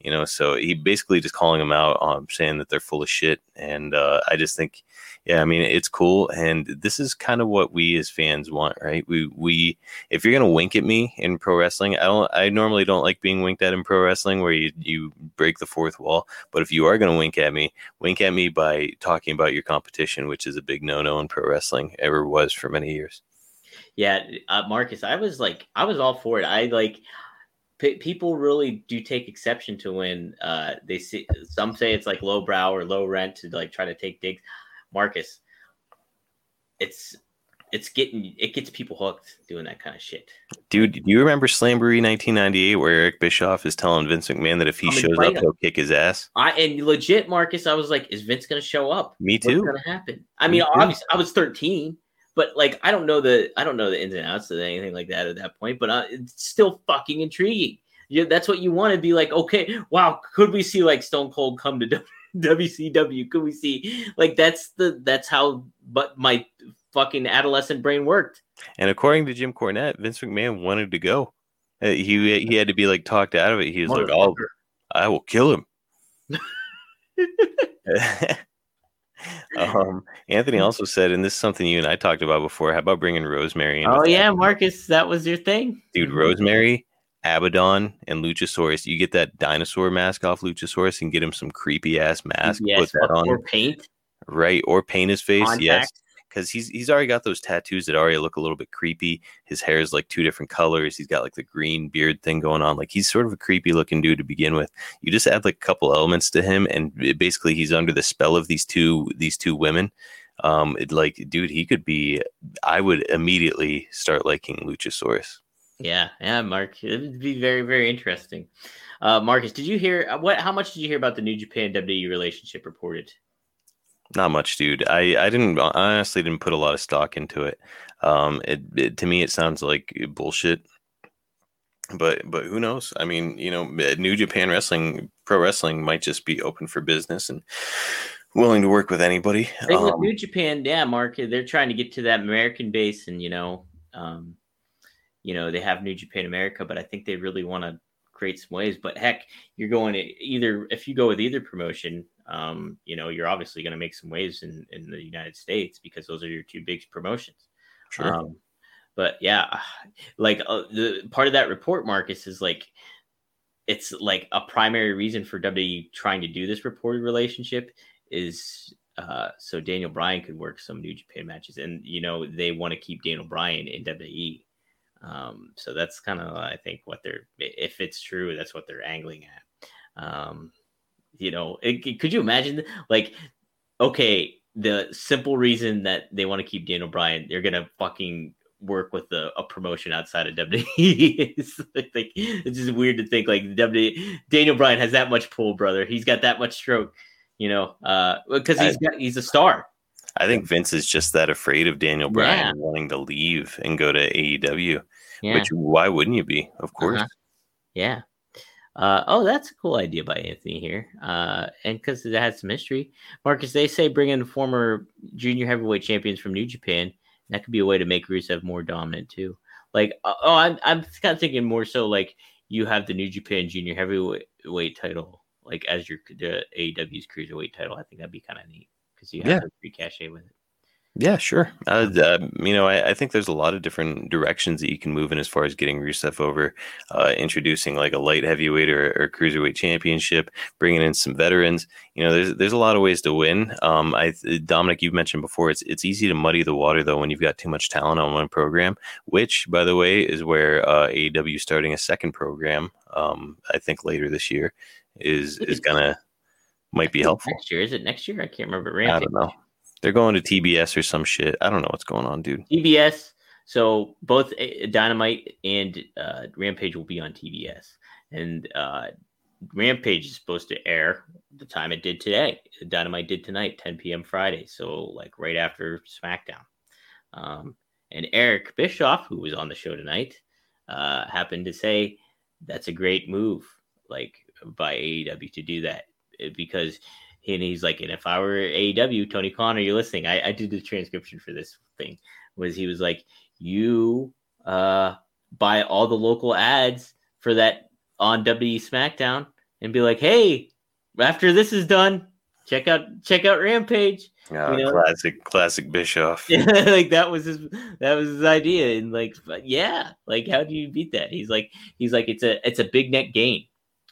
You know, so he basically just calling them out, um, saying that they're full of shit. And uh, I just think, yeah, I mean, it's cool, and this is kind of what we as fans want, right? We we if you're gonna wink at me in pro wrestling, I don't, I normally don't like being winked at in pro wrestling, where you you break the fourth wall. But if you are gonna wink at me, wink at me by talking about your competition, which is a big no no in pro wrestling, ever was for many years. Yeah, uh, Marcus, I was like, I was all for it. I like p- people really do take exception to when uh, they see some say it's like lowbrow or low rent to like try to take digs. Marcus, it's it's getting it gets people hooked doing that kind of shit. Dude, do you remember Slamboree 1998 where Eric Bischoff is telling Vince McMahon that if he I'm shows up, excited. he'll kick his ass? I and legit, Marcus, I was like, is Vince gonna show up? Me What's too. gonna happen? I Me mean, too. obviously, I was 13, but like, I don't know the I don't know the ins and outs of anything like that at that point. But uh, it's still fucking intriguing. Yeah, that's what you want to be like. Okay, wow, could we see like Stone Cold come to <laughs> WCW? Could we see like that's the that's how but my fucking adolescent brain worked. And according to Jim Cornette, Vince McMahon wanted to go. Uh, He he had to be like talked out of it. He was like, "Oh. I will kill him." <laughs> <laughs> um, Anthony also said, and this is something you and I talked about before. How about bringing Rosemary? in Oh yeah, Marcus, that was your thing, dude, Rosemary, Abaddon, and Luchasaurus. You get that dinosaur mask off Luchasaurus and get him some creepy ass mask. Yes, put that on, or paint. right? Or paint his face. Yes, because he's he's already got those tattoos that already look a little bit creepy. His hair is like two different colors. He's got like the green beard thing going on. Like he's sort of a creepy looking dude to begin with. You just add like a couple elements to him, and it- basically he's under the spell of these two these two women. Um, it, like, dude, he could be. I would immediately start liking Luchasaurus. Yeah, yeah, Mark. It would be very, very interesting. Uh, Marcus, did you hear uh, what? How much did you hear about the New Japan WWE relationship reported? Not much, dude. I I didn't I honestly didn't put a lot of stock into it. Um, it, it to me it sounds like bullshit. But but who knows? I mean, you know, New Japan Wrestling, pro wrestling might just be open for business and willing to work with anybody. Um, New Japan, yeah, Mark. They're trying to get to that American base, and you know, um, you know, they have New Japan America, but I think they really want to create some ways. But heck, you're going to either if you go with either promotion, um, you know, you're obviously going to make some waves in in the United States because those are your two big promotions. sure. Um, but yeah, <sighs> like uh, the part of that report, Marcus, is like it's like a primary reason for WWE trying to do this reported relationship is uh, so Daniel Bryan could work some New Japan matches, and you know they want to keep Daniel Bryan in WWE. Um, so that's kind of I think what they're if it's true, that's what they're angling at. Um, you know, it, could you imagine like okay, the simple reason that they want to keep Daniel Bryan, they're gonna fucking work with a, a promotion outside of WWE. <laughs> it's, like, it's just weird to think like WWE Daniel Bryan has that much pull, brother. He's got that much stroke, you know, uh, because he's got, he's a star. I think Vince is just that afraid of Daniel Bryan Yeah. wanting to leave and go to AEW. Yeah, Which why wouldn't you be? Of course. Uh-huh. yeah. Uh, oh, that's a cool idea by Anthony here. Uh, and because it has some history, Marcus, they say bring in former junior heavyweight champions from New Japan. That could be a way to make Rusev more dominant too. Like, uh, oh, I'm I'm kind of thinking more so like you have the New Japan junior heavyweight title like as your the AEW's cruiserweight title. I think that'd be kind of neat because you have Yeah. the free cachet with it. Yeah, sure. Uh, uh, you know, I, I think there's a lot of different directions that you can move in as far as getting Rusev over, uh, introducing like a light heavyweight or, or cruiserweight championship, bringing in some veterans. You know, there's there's a lot of ways to win. Um, I Dominic, you've mentioned before, it's it's easy to muddy the water though when you've got too much talent on one program. Which, by the way, is where uh, AEW starting a second program. Um, I think later this year is is gonna might be helpful. Next year is it next year? I can't remember. I don't know. They're going to TBS or some shit. I don't know what's going on, dude. TBS. So both uh, Dynamite and uh, Rampage will be on TBS, and uh, Rampage is supposed to air the time it did today. Dynamite did tonight, 10 p.m. Friday, so like right after SmackDown. Um, and Eric Bischoff, who was on the show tonight, uh, happened to say that's a great move, like by AEW to do that because and he's like, and if I were AEW, Tony Khan, are you listening? I, I did the transcription for this thing. Was he was like, you uh buy all the local ads for that on WWE SmackDown and be like, hey, after this is done, check out check out Rampage. Uh, You know? Classic, classic Bischoff. <laughs> like that was his that was his idea. And like yeah, like how do you beat that? He's like he's like it's a it's a big net gain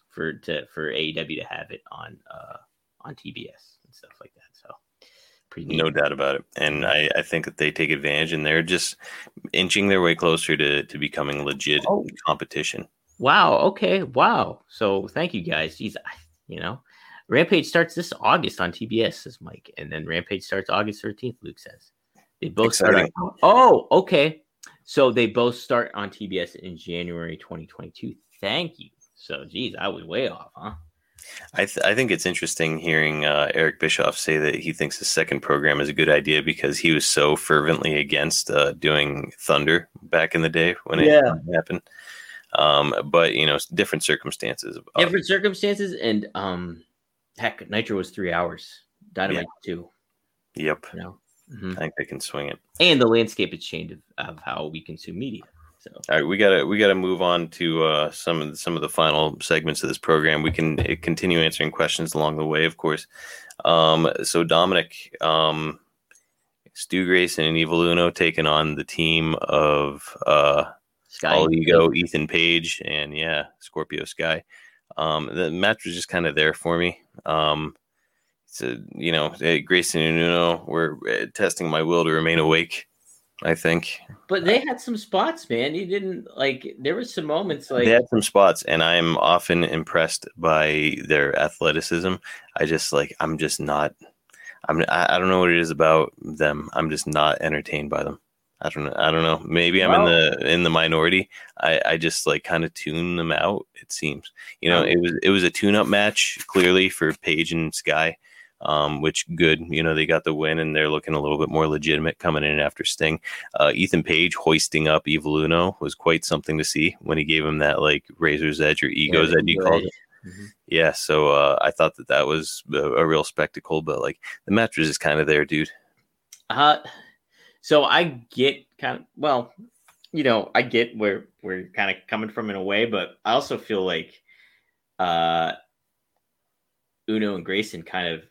for to for AEW to have it on uh on TBS and stuff like that. So pretty neat. No doubt about it. And I, I think that they take advantage and they're just inching their way closer to, to becoming legit Oh. competition. Wow. Okay. Wow. So thank you guys. Jeez, I, you know, Rampage starts this August on TBS, says Mike, and then Rampage starts August thirteenth. Luke says. They both start. On, oh, okay. So they both start on TBS in January 2022. Thank you. So, geez, I was way off, huh? I, th- I think it's interesting hearing uh, Eric Bischoff say that he thinks the second program is a good idea because he was so fervently against uh, doing Thunder back in the day when it Yeah. happened. Um, but you know, different circumstances. Different circumstances, and um, heck, Nitro was three hours. Dynamite too. Yep, You know, Mhm. I think they can swing it. and the landscape has changed of, of how we consume media. So All right, we gotta we gotta move on to uh, some of the, some of the final segments of this program. We can uh, continue answering questions along the way, of course. Um, so Dominic, um, Stu Grayson and Evil Uno taking on the team of uh, Sky, All Ego, Ethan Page, and yeah, Scorpio Sky. Um, the match was just kind of there for me. Um, so you know, eh, Grayson and Uno were eh, testing my will to remain awake. I think but they had some spots, man. You didn't like. There were some moments like they had some spots, and I am often impressed by their athleticism. I just like I'm just not. I'm I, I don't know what it is about them. I'm just not entertained by them. I don't know. I don't know. Maybe I'm in the in the minority. I I just like kind of tune them out. It seems. You know, it was it was a tune up match clearly for Page and Sky. Um, which good, you know, they got the win and they're looking a little bit more legitimate coming in after Sting. Uh, Ethan Page hoisting up Evil Uno was quite something to see when he gave him that like razor's edge or ego's edge. He called it. Mhm. Yeah, so uh, I thought that that was a, a real spectacle, but like the mattress is kind of there, dude. Uh, so I get kind of well, you know, I get where where you're kind of coming from in a way, but I also feel like uh Uno and Grayson kind of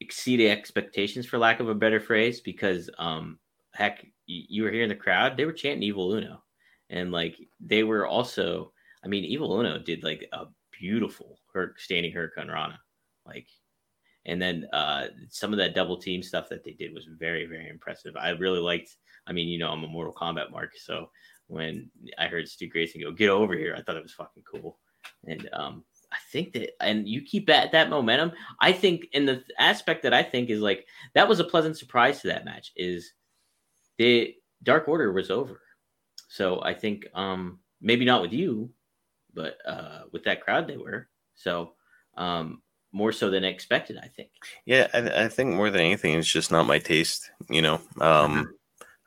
exceeded expectations for lack of a better phrase because um heck you, you were here in the crowd they were chanting evil uno. And like they were also i mean evil uno did like a beautiful her standing hurricanrana. Like and then uh some of that double team stuff that they did was very very impressive. I really liked i mean you know i'm a mortal kombat mark so when i heard stu grayson go get over here i thought it was fucking cool. And um i think that and you keep at that momentum. I think and the aspect that i think is like that was a pleasant surprise to that match is the dark order was over. So i think um maybe not with you but uh with that crowd they were. So um more so than expected i think. Yeah, I, I think more than anything, it's just not my taste. You know, um,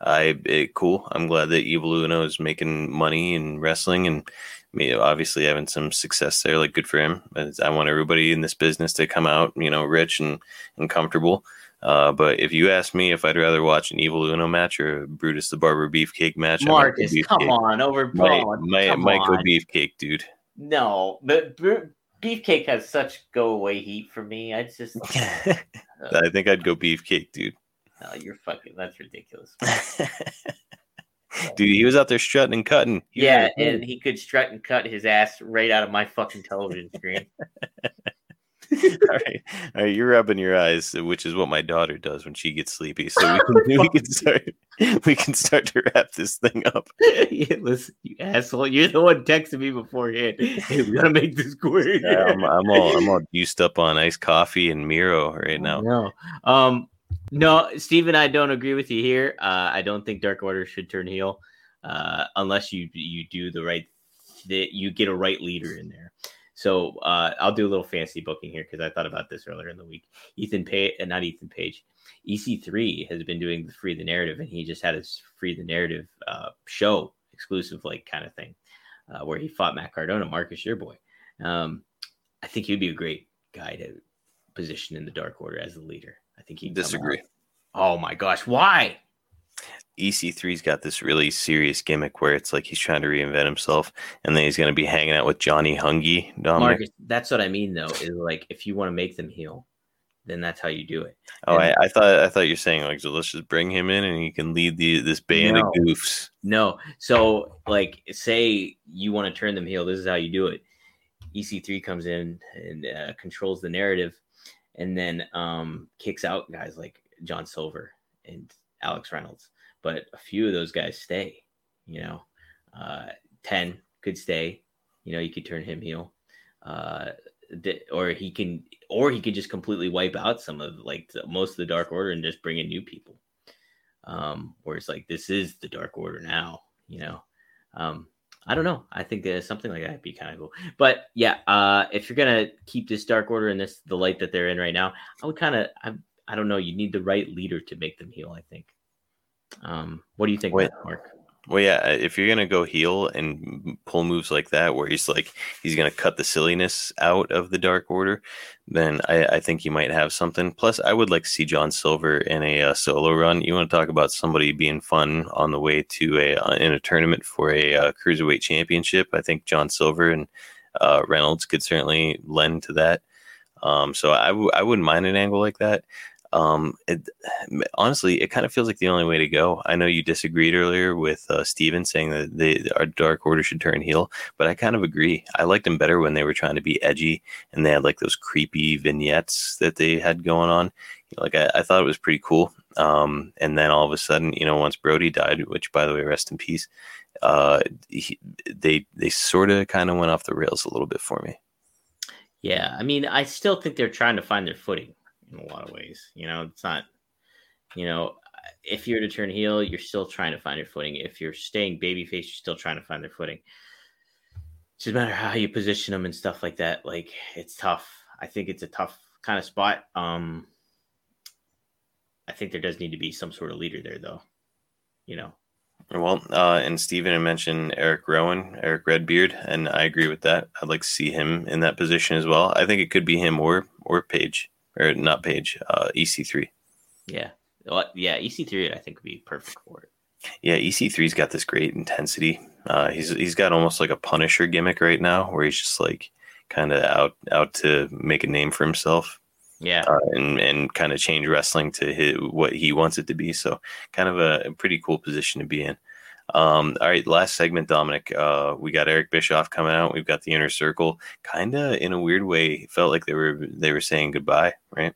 I it, cool. I'm glad that Evil Uno is making money in wrestling and me obviously having some success there. Like, good for him. I want everybody in this business to come out, you know, rich and and comfortable. Uh, but if you ask me if I'd rather watch an Evil Uno match or a Brutus the Barber Beefcake match, I might go marcus come on over come might go on. Beefcake, dude. no but Br- beefcake has such go away heat for me i just <laughs> I think I'd go Beefcake, dude. oh, you're fucking that's ridiculous <laughs> Dude, he was out there strutting and cutting. He yeah and he could strut and cut his ass right out of my fucking television screen <laughs> all right, all right, you're rubbing your eyes, which is what my daughter does when she gets sleepy. So we can, <laughs> we can start we can start to wrap this thing up. <laughs> yeah, listen, you asshole. You're the one texting me beforehand. Hey, we gotta make this quick. Yeah, I'm, I'm all I'm all used up on iced coffee and Miro right now. No. Um no, Steve and I don't agree with you here. Uh I don't think Dark Order should turn heel uh unless you you do the right that you get a right leader in there. So uh I'll do a little fancy booking here because I thought about this earlier in the week. Ethan Page uh, not Ethan Page. EC3 has been doing the free the narrative and he just had his free the narrative uh show exclusive like kind of thing uh, where he fought Matt Cardona, Marcus, your boy. Um, I think he'd be a great guy to position in the Dark Order as the leader. I think he'd Disagree. Oh my gosh, why? EC3's got this really serious gimmick where it's like he's trying to reinvent himself, and then he's going to be hanging out with Johnny Hungy. Dominic. Marcus, that's what I mean though. Is like if you want to make them heal, then that's how you do it. oh, I, I thought I thought you're saying like so. Let's just bring him in, and he can lead the this band No. of goofs. No, so like say you want to turn them heel, this is how you do it. EC3 comes in and uh, controls the narrative, and then um, kicks out guys like John Silver and Alex Reynolds. But a few of those guys stay. You know, uh, ten could stay. You know, you could turn him heel, uh, or he can, or he could just completely wipe out some of like most of the Dark Order and just bring in new people. Um, whereas like this is the Dark Order now, you know. Um, I don't know. I think that something like that would be kind of cool. But yeah, uh, if you're gonna keep this Dark Order and this the light that they're in right now, I would kind of I, I don't know. You need the right leader to make them heal. I think. Um, what do you think, Wait. Mark? Well, yeah, if you're gonna go heel and pull moves like that, where he's like he's gonna cut the silliness out of the Dark Order, then I, I think you might have something. Plus, I would like to see John Silver in a uh, solo run. You want to talk about somebody being fun on the way to a uh, in a tournament for a uh, cruiserweight championship? I think John Silver and uh, Reynolds could certainly lend to that. Um, so I w- I wouldn't mind an angle like that. Um, it, honestly, it kind of feels like the only way to go. I know you disagreed earlier with uh, Steven saying that they, our Dark Order should turn heel, but I kind of agree. I liked them better when they were trying to be edgy and they had like those creepy vignettes that they had going on. Like I, I thought it was pretty cool. Um, and then all of a sudden, you know, once Brody died, which by the way, rest in peace, uh, he, they they sort of kind of went off the rails a little bit for me. Yeah, I mean, I still think they're trying to find their footing in a lot of ways. You know, it's not, you know, if you're to turn heel, you're still trying to find your footing. If you're staying babyface, you're still trying to find their footing. It doesn't matter how you position them and stuff like that. Like it's tough. I think it's a tough kind of spot. Um, I think there does need to be some sort of leader there, though. You know, Well, uh, and Steven had mentioned Eric Rowan, Eric Redbeard, and I agree with that. I'd like to see him in that position as well. I think it could be him or or Page or not Page, uh, EC3. yeah, well, yeah. EC3, I think would be perfect for it. Yeah, EC3's got this great intensity. Uh, he's he's got almost like a Punisher gimmick right now, where he's just like kind of out out to make a name for himself Yeah, uh, and and kind of change wrestling to his, what he wants it to be. So kind of a, a pretty cool position to be in. Um, all right, last segment, Dominic. Uh, we got Eric Bischoff coming out. We've got the inner circle. Kind of in a weird way, felt like they were they were saying goodbye, right?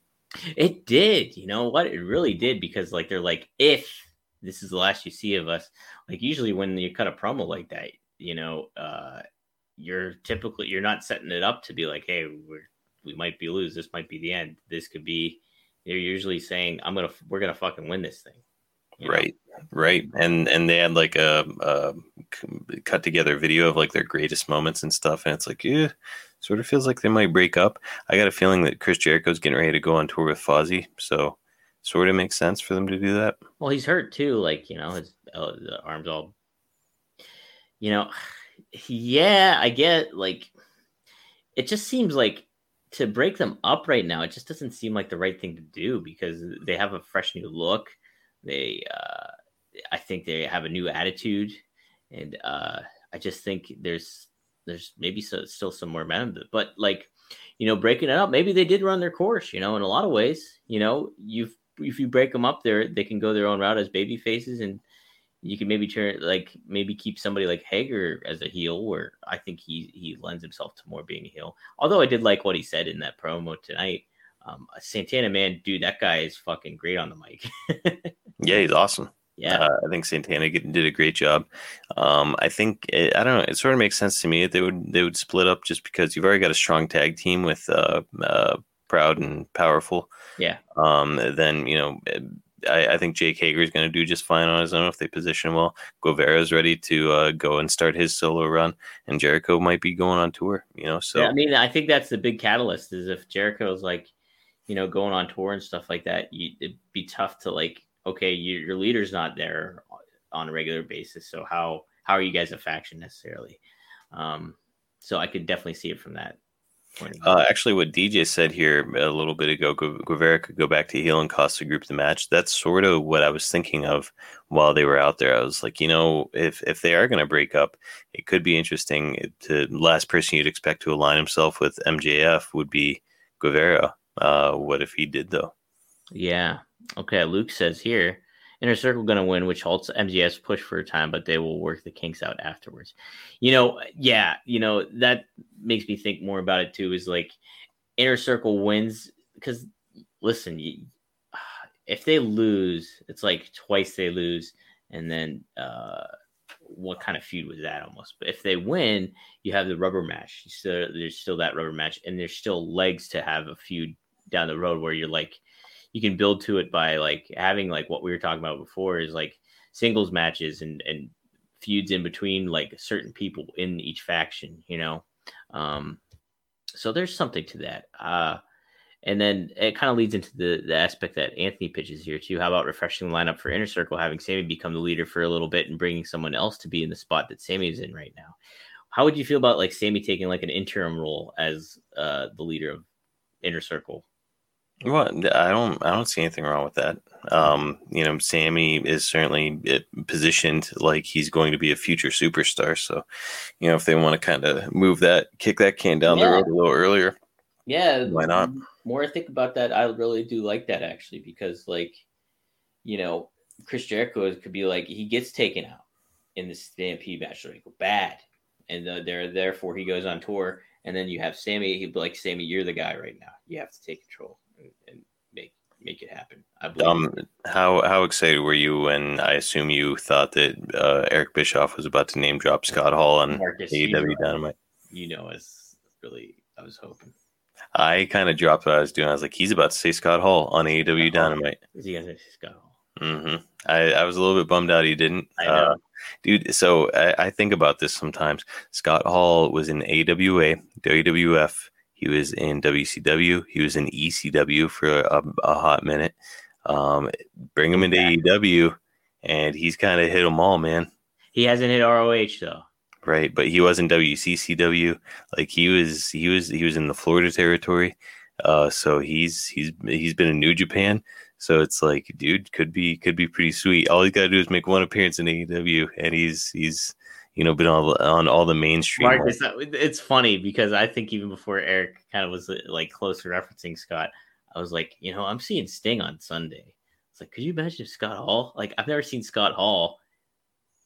It did. You know what? It really did because like they're like, if this is the last you see of us, like usually when you cut a promo like that, you know, uh, you're typically you're not setting it up to be like, hey, we're we might be lose. This might be the end. This could be. They're usually saying, I'm gonna we're gonna fucking win this thing. You know? Right, right. And and they had like a cut together video of like their greatest moments and stuff, and it's like, yeah, sort of feels like they might break up. I got a feeling that Chris Jericho's getting ready to go on tour with Fozzy, so sort of makes sense for them to do that. Well, he's hurt too. Like you know, his uh, the arms all. You know, yeah, I get like. It just seems like to break them up right now. It just doesn't seem like the right thing to do because they have a fresh new look. They, uh, I think they have a new attitude, and uh, I just think there's there's maybe so, still some more momentum. But like, you know, breaking it up, maybe they did run their course. You know, in a lot of ways, you know, you've if you break them up there, they can go their own route as baby faces, and you can maybe turn like maybe keep somebody like Hager as a heel, where I think he he lends himself to more being a heel. Although I did like what he said in that promo tonight. Um, Santana, man, dude, that guy is fucking great on the mic. <laughs> Yeah, he's awesome. yeah, Uh, I think Santana did a great job. Um, I think it, I don't know. It sort of makes sense to me that they would they would split up just because you've already got a strong tag team with uh, uh, Proud and Powerful. yeah, Um, then you know, I, I think Jake Hager is going to do just fine on his own if they position well. Guevara is ready to uh, go and start his solo run, and Jericho might be going on tour. You know, so yeah. I mean, I think that's the big catalyst is if Jericho's like, you know, going on tour and stuff like that. You, it'd be tough to like, okay, you, your leader's not there on a regular basis, so how how are you guys a faction necessarily? Um, so I could definitely see it from that. Uh, actually, what DJ said here a little bit ago, Gu- Guevara could go back to heel and cost the group the match. That's sort of what I was thinking of while they were out there. I was like, you know, if if they are going to break up, it could be interesting. To last person you'd expect to align himself with MJF would be Guevara. Uh, what if he did though? Yeah. Okay. Luke says here, Inner Circle going to win, which halts MJF's push for a time, but they will work the kinks out afterwards. You know, yeah, you know, that makes me think more about it too is like Inner Circle wins because listen, you, if they lose, it's like twice they lose. And then, uh, what kind of feud was that almost? But if they win, you have the rubber match. So there's still that rubber match, and there's still legs to have a feud down the road where you're like, you can build to it by like having like what we were talking about before is like singles matches and and feuds in between like certain people in each faction, you know. Um, so there's something to that. Uh, and then it kind of leads into the, the aspect that Anthony pitches here too. How about refreshing the lineup for Inner Circle, having Sammy become the leader for a little bit and bringing someone else to be in the spot that Sammy is in right now? How would you feel about like Sammy taking like an interim role as uh, the leader of Inner Circle? Well, I don't, I don't see anything wrong with that. Um, you know, Sammy is certainly uh, positioned like he's going to be a future superstar. So, you know, if they want to kind of move that, kick that can down the road a little earlier, Yeah, Why not? More I think about that, I really do like that actually because, like, you know, Chris Jericho could be like he gets taken out in the Stampede match, like bad, and uh, there therefore he goes on tour, and then you have Sammy. He'd be like, Sammy, you're the guy right now. You have to take control and, and make make it happen. Um, how how excited were you when I assume you thought that uh, Eric Bischoff was about to name drop Scott Hall on Marcus, you AEW know, Dynamite? you know, is really I was hoping. I kind of dropped what I was doing. I was like, he's about to say Scott Hall on AEW Dynamite. Is he gonna say Scott Hall? hmm I, I was a little bit bummed out he didn't. I know. Uh, dude, so I, I think about this sometimes. Scott Hall was in AWA, WWF. He was in WCW. He was in ECW for a, a hot minute. Um, bring him into AEW, and he's kind of hit them all, man. He hasn't hit ROH though. Right, but he was in WCCW. Like he was, he was, he was in the Florida territory. Uh, so he's he's he's been in New Japan. So it's like, dude, could be could be pretty sweet. All he's got to do is make one appearance in AEW, and he's he's you know been on on all the mainstream. Marcus, it's funny because I think even before Eric kind of was like close to referencing Scott, I was like, you know, I'm seeing Sting on Sunday. It's like, could you imagine if Scott Hall? Like, I've never seen Scott Hall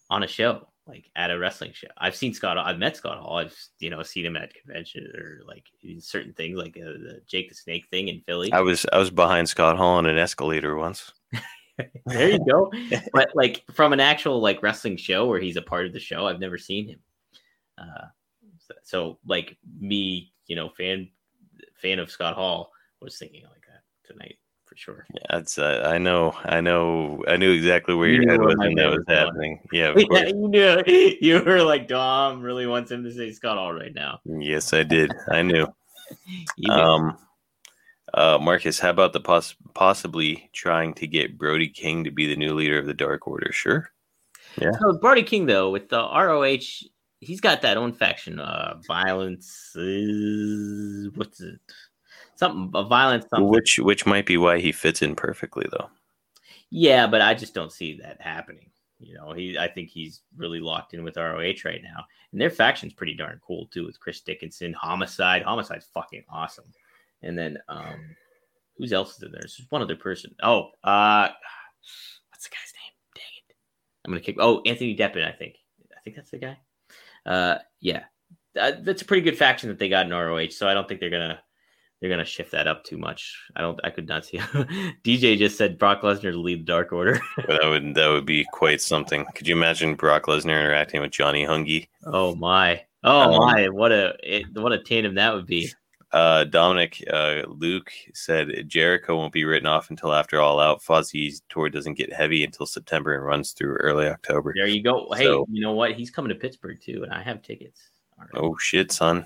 on a show, like at a wrestling show. I've seen Scott. I've met Scott Hall. I've you know seen him at convention or like certain things, like uh, the Jake the Snake thing in Philly. I was I was behind Scott Hall on an escalator once. There you go. <laughs> but like from an actual like wrestling show where he's a part of the show, I've never seen him. Uh, so, so, like me, you know, fan fan of Scott Hall was thinking like that tonight for sure. That's uh, I know I know I knew exactly where You your head was when that was going. happening. Yeah, of <laughs> Yeah, you knew you were like Dom really wants him to say Scott Hall right now. Yes, I did. I knew. <laughs> Um, uh, Marcus, how about the poss- possibly trying to get Brody King to be the new leader of the Dark Order? Sure. Yeah. So Brody King though with the ROH, he's got that own faction. Uh, violence is what's it? Something a violence something. Which which might be why he fits in perfectly, though. Yeah, but I just don't see that happening. You know, he I think he's really locked in with ROH right now. And their faction's pretty darn cool too with Chris Dickinson, Homicide. Homicide's fucking awesome. And then um who's else is in there? There's just one other person. Oh, uh what's the guy's name? Dang it. I'm gonna kick oh Anthony Deppen, I think. I think that's the guy. Uh yeah. Uh, that's a pretty good faction that they got in ROH, so I don't think they're gonna they're gonna shift that up too much. I don't. I could not see. <laughs> DJ just said Brock Lesnar to lead the Dark Order. But <laughs> that would that would be quite something. Could you imagine Brock Lesnar interacting with Johnny Hungie? oh my! Oh Um, my! What a it, what a tandem that would be. Uh, Dominic uh, Luke said Jericho won't be written off until after All Out. Fozzy's tour doesn't get heavy until September and runs through early October. There you go. Hey, So- you know what? He's coming to Pittsburgh too, and I have tickets. Right, Oh shit, son.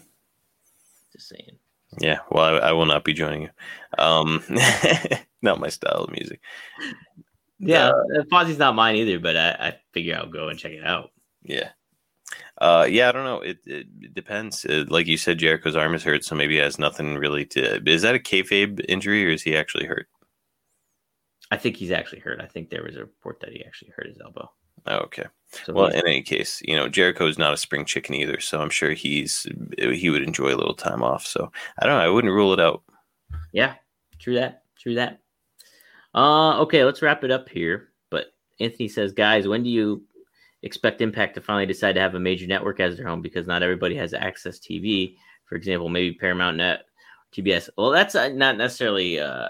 just saying. Yeah, well, I, I will not be joining you. Um, <laughs> not my style of music. Yeah, uh, Fozzy's not mine either, but I, I figure I'll go and check it out. Yeah. Uh, yeah, I don't know. It, it, it depends. Uh, like you said, Jericho's arm is hurt, so maybe it has nothing really to. Is that a kayfabe injury, or is he actually hurt? I think he's actually hurt. I think there was a report that he actually hurt his elbow. Oh, okay. So Well, in any case, you know, Jericho's not a spring chicken either, so I'm sure he's he would enjoy a little time off. So I don't know. I wouldn't rule it out. Yeah, true that. True that. Uh, okay, let's wrap it up here. But Anthony says, guys, when do you expect Impact to finally decide to have a major network as their home? Because not everybody has access TV. For example, maybe Paramount Net, TBS. Well, that's uh, not necessarily uh,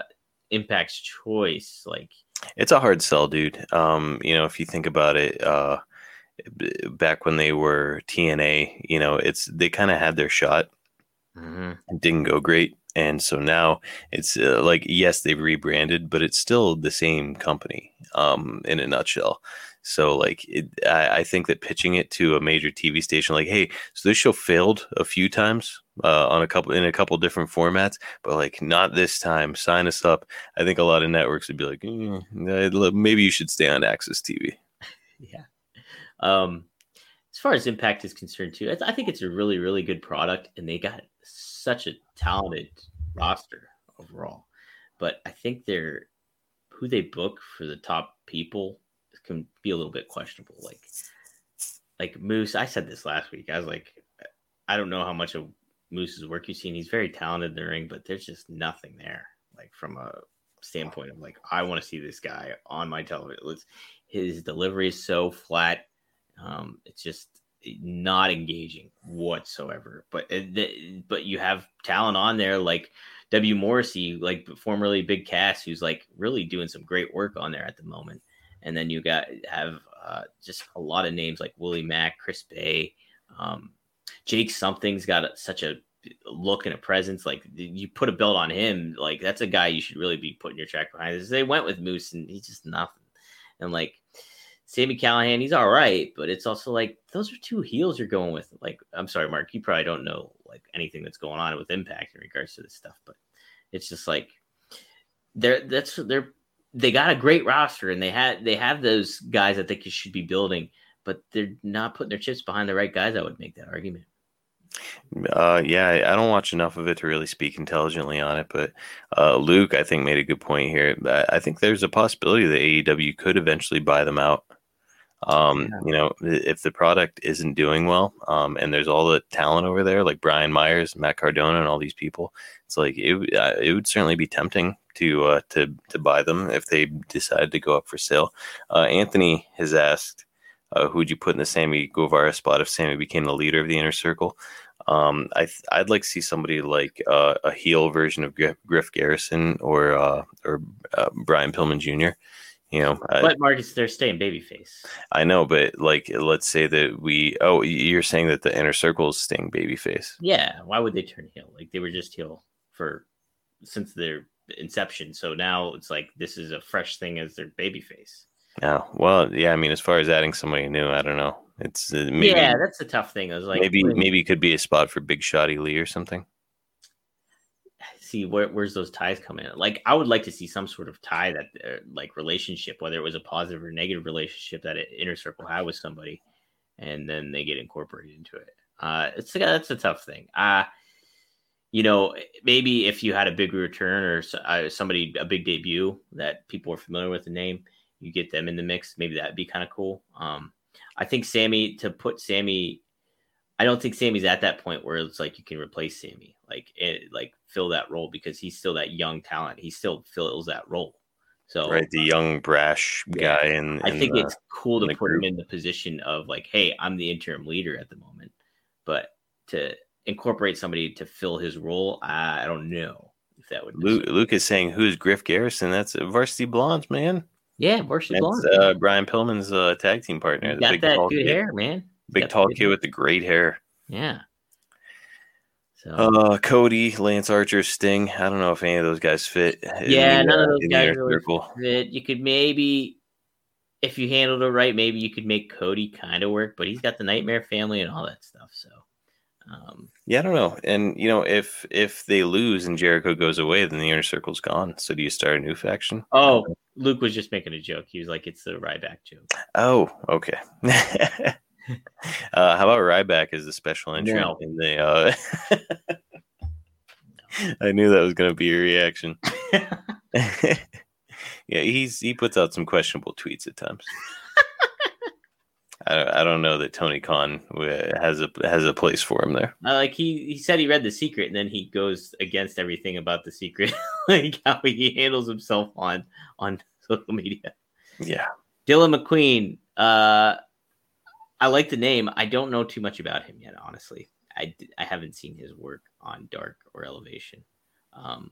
Impact's choice. Like, It's a hard sell, dude. Um, you know, if you think about it, uh, back when they were TNA, you know, it's they kind of had their shot. mhm. It didn't go great, and so now it's uh, like yes they've rebranded but it's still the same company um in a nutshell so like it, I, I think that pitching it to a major tv station like hey so this show failed a few times uh, on a couple in a couple different formats but like not this time sign us up i think a lot of networks would be like "Mm, maybe you should stay on access tv <laughs> Yeah. Um, as far as impact is concerned, too, I, I think it's a really, really good product, and they got such a talented roster overall. But I think they're who they book for the top people can be a little bit questionable. Like, like Moose, I said this last week. I was like, I don't know how much of Moose's work you've seen. He's very talented in the ring, but there's just nothing there. Like from a standpoint of like, I want to see this guy on my television. His delivery is so flat. Um, it's just not engaging whatsoever. But but you have talent on there like W Morrissey, like formerly Big Cass, who's like really doing some great work on there at the moment. And then you got have uh, just a lot of names like Willie Mack, Chris Bey, um, Jake Something's got a, such a look and a presence. Like you put a belt on him, like that's a guy you should really be putting your track behind. They went with Moose, and he's just nothing. And like Sami Callihan, he's all right, but it's also like those are two heels you're going with. Like, I'm sorry, Mark, you probably don't know like anything that's going on with Impact in regards to this stuff, but it's just like they're that's they're they got a great roster and they had they have those guys that they should be building, but they're not putting their chips behind the right guys. I would make that argument. Uh, yeah, I don't watch enough of it to really speak intelligently on it, but uh, Luke, I think, made a good point here. I I think there's a possibility that AEW could eventually buy them out. Um, Yeah. you know, if the product isn't doing well, um, and there's all the talent over there, like Brian Myers, Matt Cardona, and all these people, it's like it, uh, it would certainly be tempting to uh, to to buy them if they decide to go up for sale. Uh, Anthony has asked, uh, "Who would you put in the Sammy Guevara spot if Sammy became the leader of the inner circle?" Um, I th- I'd like to see somebody like uh, a heel version of Griff, Griff Garrison or uh, or uh, Brian Pillman Jr. You know, But Marcus, they're staying babyface. I know, but like, let's say that we. Oh, you're saying that the inner circle is staying babyface. Yeah, why would they turn heel? Like they were just heel for since their inception. So now it's like this is a fresh thing as their babyface. Oh, well, yeah. I mean, as far as adding somebody new, I don't know. It's uh, maybe yeah, that's a tough thing. I was like, maybe maybe it could be a spot for Big Shotty Lee or something. see where, where's those ties come in. Like I would like to see some sort of tie that uh, like relationship, whether it was a positive or negative relationship that an inner circle had with somebody, and then they get incorporated into it. Uh, it's that's a tough thing. Uh you know, maybe if you had a big return or uh, somebody a big debut that people are familiar with the name, you get them in the mix. Maybe that'd be kind of cool. Um, I think Sammy to put Sammy I don't think Sammy's at that point where it's like you can replace Sammy, like it, like fill that role because he's still that young talent. He still fills that role. So Right, the young brash Yeah. guy, and I think it's cool to the put him in the position of like, hey, I'm the interim leader at the moment, but to incorporate somebody to fill his role, I, I don't know if that would. Luke, Luke is saying, "Who's Griff Garrison?" That's Varsity Blondes, man. yeah, Varsity That's Blonde. uh, Brian Pillman's uh, tag team partner. The got big that tall good kid. hair, man. Big tall kid hair. with the great hair. yeah. So Uh, Cody, Lance Archer, Sting. I don't know if any of those guys fit. Yeah, none of uh, those guys really circle. that you could maybe if you handled it right, maybe you could make Cody kind of work, but he's got the Nightmare family and all that stuff. So, um, Yeah, I don't know. And you know, if if they lose and Jericho goes away, then the inner circle's gone. So do you start a new faction? oh, Luke was just making a joke. He was like, "It's the Ryback joke." Oh, okay. <laughs> uh, how about Ryback as a special entry No. in the? Uh... <laughs> I knew that was going to be a reaction. <laughs> yeah, he's he puts out some questionable tweets at times. I don't, I don't know that Tony Khan uh, has a has a place for him there. Uh, like he he said he read the secret, and then he goes against everything about the secret, <laughs> like how he handles himself on on <laughs> social media. Yeah, Dylan McQueen. Uh, I like the name. I don't know too much about him yet, honestly. I I haven't seen his work on Dark or Elevation. Um,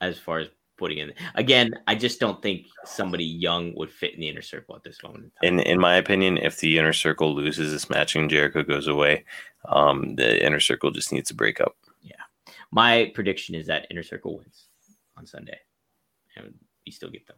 as far as putting in again, I just don't think somebody young would fit in the inner circle at this moment. In in time. in my opinion, if the inner circle loses this match and Jericho goes away, um, the inner circle just needs to break up. Yeah, my prediction is that Inner Circle wins on Sunday, and you still get them.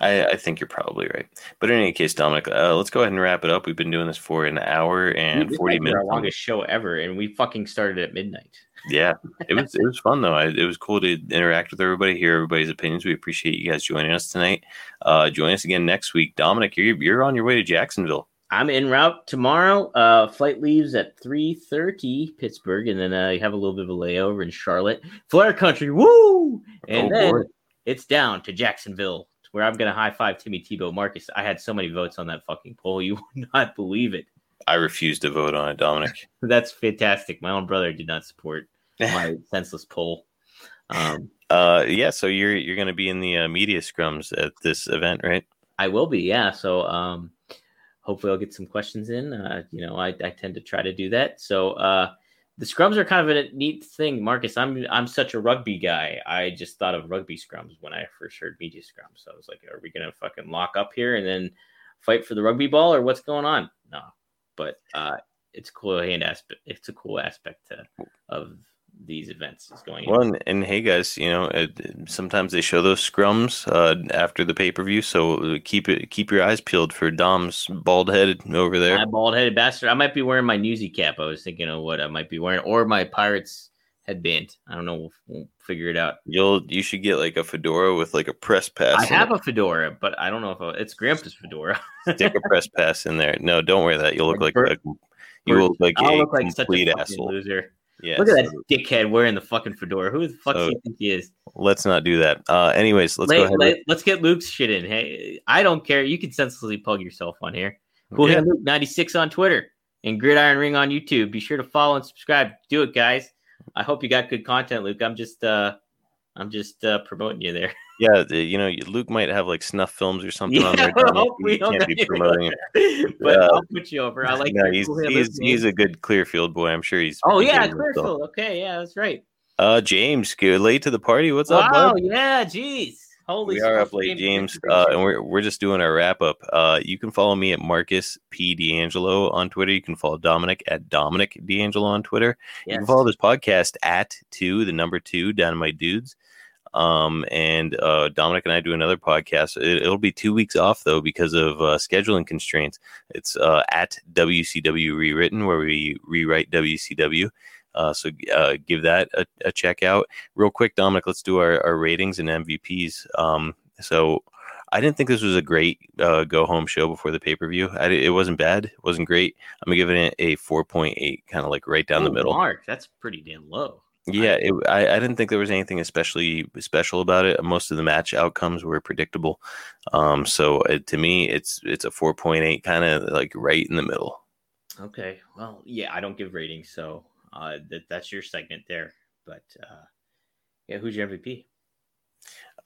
I, I think you're probably right. But in any case, Dominic, uh, let's go ahead and wrap it up. We've been doing this for an hour and Dude, 40 might be Our minutes. longest show ever, and we fucking started at midnight. Yeah, <laughs> it was it was fun though. I, it was cool to interact with everybody, hear everybody's opinions. We appreciate you guys joining us tonight. Uh, join us again next week, Dominic. You're you're on your way to Jacksonville. I'm en route tomorrow. Uh, flight leaves at 3:30 Pittsburgh, and then uh, have a little bit of a layover in Charlotte, Flair Country. Woo! And Oh, then boy. it's down to Jacksonville, where I'm gonna high five Timmy Tebow. Marcus, I had so many votes on that fucking poll. You <laughs> would not believe it. I refuse to vote on it, Dominic. <laughs> That's fantastic. My own brother did not support <laughs> my senseless poll. Um, Uh, yeah. So you're you're going to be in the uh, media scrums at this event, right? I will be, yeah. So um, hopefully I'll get some questions in. Uh, you know, I, I tend to try to do that. So uh, the scrums are kind of a neat thing, Marcus. I'm I'm such a rugby guy. I just thought of rugby scrums when I first heard media scrums. So I was like, are we gonna fucking lock up here and then fight for the rugby ball, or what's going on? No, but uh, it's a cool hand aspect. It's a cool aspect to, of these events is going. Well, on. and, and hey guys, you know, it, sometimes they show those scrums uh, after the pay per view, so keep it keep your eyes peeled for Dom's bald head over there. My bald headed bastard. I might be wearing my newsy cap. I was thinking of what I might be wearing, or my Pirates headband. I don't know. We'll, we'll figure it out. You'll you should get like a fedora with like a press pass. I have a fedora, but I don't know if I, it's Grandpa's fedora. stick a press <laughs> pass in there. No, don't wear that. You'll look like Bert- a, you look like I'll a look like such a complete asshole. loser. Yeah. Look at so that dickhead wearing the fucking fedora. Who the fuck So- do you think he is? let's not do that. Uh, anyways, let's Let, go ahead. Let, us get Luke's shit in. Hey, I don't care. You can senselessly plug yourself on here. Cool yeah, Luke 96 on Twitter and Gridiron Ring on YouTube. Be sure to follow and subscribe. Do it, guys. I hope you got good content, Luke. I'm just uh I'm just uh promoting you there. <laughs> yeah. the- you know, Luke might have like snuff films or something on Yeah, <laughs> there. I hope we don't can't be <laughs> promoting it. but Yeah. I'll put you over. I like no, he's Cool he's, he's a good Clearfield boy. I'm sure he's. Oh yeah, doing himself. Clearfield. Okay, yeah, that's right. Uh, James, good late to the party. What's up, wow, yeah, jeez. Holy we are up late, James. Uh, and we're we're just doing our wrap up. Uh, you can follow me at Marcus P D'Angelo on Twitter. You can follow Dominic at Dominic D'Angelo on Twitter. You can follow this podcast at two, the number two, Dynamite Dudes. Um, and uh, Dominic and I do another podcast. It, it'll be two weeks off though because of uh, scheduling constraints. It's uh, at WCW Rewritten, where we rewrite WCW. Uh, so uh, give that a, a check out. Real quick, Dominic, let's do our, our ratings and MVPs. Um, so I didn't think this was a great uh, go home show before the pay per view. It wasn't bad. It wasn't great. I'm gonna give it a 4.8, kind of like right down the middle. Mark, that's pretty damn low. Yeah, it, I, I didn't think there was anything especially special about it. Most of the match outcomes were predictable. Um, so uh, to me, it's it's a 4.8, kind of like right in the middle. Okay. Well, yeah, I don't give ratings, so uh, that that's your segment there. But uh, yeah, who's your MVP?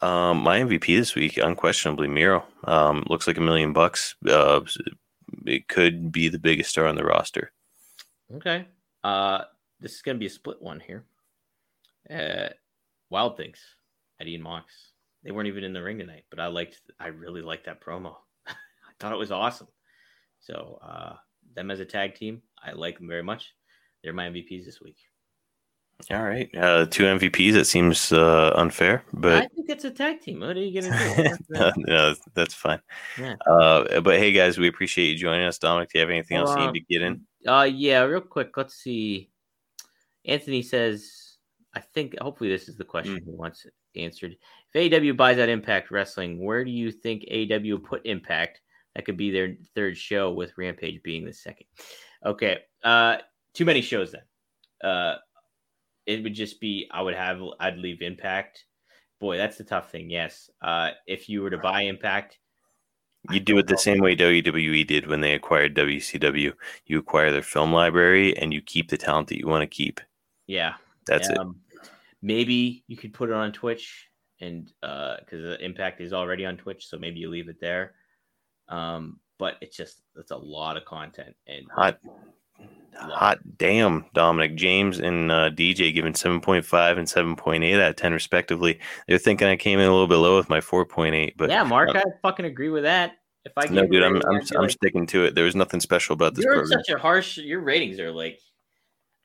Um, my MVP this week, unquestionably, Miro. Um, looks like a million bucks. Uh, it could be the biggest star on the roster. Okay. Uh, this is gonna be a split one here. Uh, Wild Things, Eddie and Mox. They weren't even in the ring tonight, but I liked. I really liked that promo. <laughs> I thought it was awesome. So uh, them as a tag team, I like them very much. They're my MVPs this week. All right, uh, two MVPs. It seems uh, unfair, but I think it's a tag team. What are you gonna do? <laughs> no, no, that's fine. Yeah. Uh, but hey, guys, we appreciate you joining us. Dominic, do you have anything else you Uh, need to get in? Uh, yeah, real quick. Let's see. Anthony says, I think hopefully this is the question Mm. he wants answered. If AW buys out Impact Wrestling, where do you think AW put Impact? That could be their third show with Rampage being the second. Okay. Uh, too many shows then. Uh, it would just be I would have I'd leave Impact. Boy, that's the tough thing. Yes. Uh, if you were to buy Impact, You do it the same way WWE did when they acquired WCW. You acquire their film library and you keep the talent that you want to keep. Yeah. That's it. um, Maybe you could put it on Twitch, and uh because the Impact is already on Twitch, so maybe you leave it there. Um, but it's just it's a lot of content, and Hot, hot damn, Dominic James and uh, DJ giving 7.5 and 7.8 out of 10 respectively. They're thinking I came in a little bit low with my 4.8, but yeah, Mark, I fucking agree with that. If I no, dude, I'm I'm, I'm like, sticking to it. There was nothing special about this you're program. such a harsh. Your ratings are like,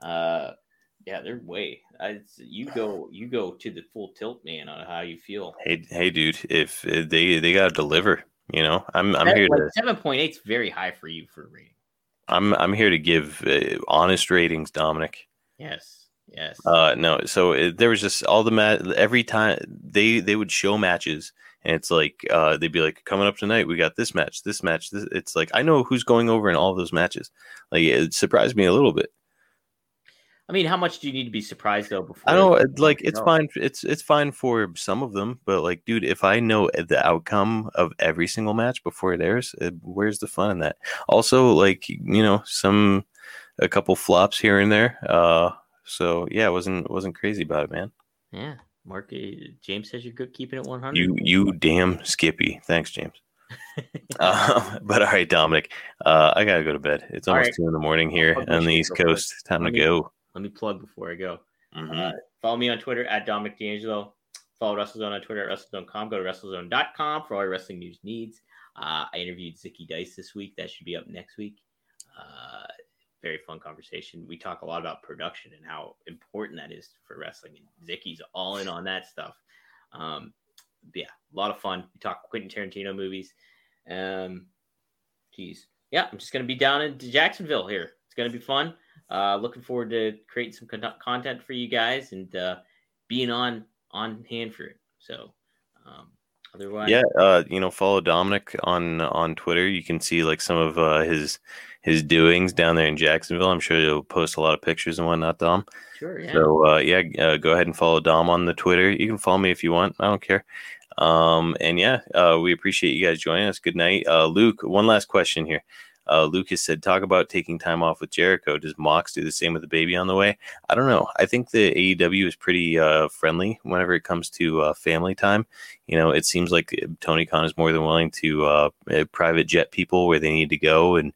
uh, Yeah, they're way. I, you go, you go to the full tilt, man, on how you feel. Hey, hey, dude, if uh, they they gotta deliver, you know, I'm I'm here like, to seven point eight is very high for you for a rating. I'm I'm here to give uh, honest ratings, Dominic. Yes, yes. Uh, no, so it, there was just all the mat every time they they would show matches, and it's like uh, they'd be like, coming up tonight, we got this match, this match. This, it's like I know who's going over in all those matches. Like it surprised me a little bit. I mean, how much do you need to be surprised though? Before I know, it- like it's fine. It's it's fine for some of them, but like, dude, if I know the outcome of every single match before it airs, uh, where's the fun in that? Also, like you know, some a couple flops here and there. Uh, so yeah, wasn't wasn't crazy about it, man. Yeah, Mark. uh, James says you're good keeping it one hundred. You you damn Skippy. Thanks, James. uh, <laughs> but all right, Dominic. Uh, I gotta go to bed. It's almost right. two in the morning here on the East. Coast. Time to go. Let me plug before I go. Mhm. Uh, follow me on Twitter at Dominic D'Angelo. Follow WrestleZone on Twitter at WrestleZone.com. Go to WrestleZone.com for all your wrestling news needs. Uh, I interviewed Zicky Dice this week. That should be up next week. Uh, very fun conversation. We talk a lot about production and how important that is for wrestling. And Zicky's all in on that stuff. Um, yeah, a lot of fun. We talk Quentin Tarantino movies. Um, geez, yeah, I'm just gonna be down in Jacksonville here. It's gonna be fun. Uh, looking forward to creating some con- content for you guys and uh, being on on hand for it. So, um, otherwise, Yeah, uh, you know, follow Dominic on on Twitter. You can see like some of uh, his his doings down there in Jacksonville. I'm sure he'll post a lot of pictures and whatnot, Dom. sure, yeah. So uh, yeah, uh, go ahead and follow Dom on the Twitter. You can follow me if you want. I don't care. Um, and yeah, uh, we appreciate you guys joining us. Good night, uh, Luke. One last question here. Uh, Lucas said, "Talk about taking time off with Jericho. Does Mox do the same with the baby on the way?" I don't know. I think the AEW is pretty uh, friendly whenever it comes to uh, family time. You know, it seems like Tony Khan is more than willing to uh, private jet people where they need to go and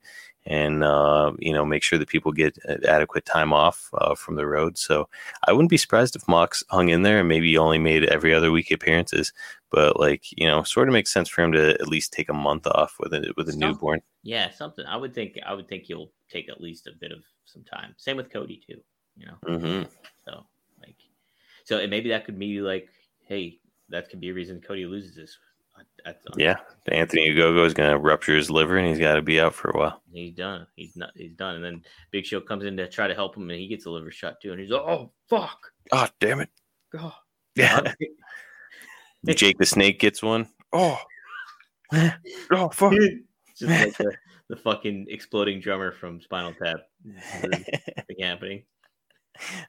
and uh, you know make sure that people get adequate time off uh, from the road. So I wouldn't be surprised if Mox hung in there and maybe only made every other week appearances. But like you know, sort of makes sense for him to at least take a month off with a with a newborn. yeah, something. I would think. I would think he'll take at least a bit of some time. Same with Cody too. You know. hmm So like, so and maybe that could be like, hey, that could be a reason Cody loses this. That's Yeah, Anthony Ogogo is going to rupture his liver and he's got to be out for a while. he's done. He's not. He's done. And then Big Show comes in to try to help him, and he gets a liver shot too. And he's like, oh fuck. Oh damn it! God. Yeah, <laughs> Jake the Snake gets one. Oh, <laughs> oh fuck! Just like <laughs> the, the fucking exploding drummer from Spinal Tap. Thing happening.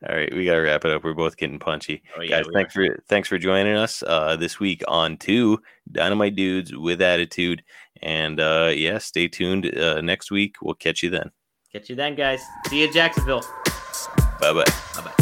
All right, we gotta wrap it up. We're both getting punchy, oh, yeah, guys. Thanks are. for thanks for joining us uh, this week on two Dynamite Dudes with Attitude, and uh, yeah, stay tuned uh, next week. We'll catch you then. Catch you then, guys. See you, Jacksonville. Bye bye. Bye bye.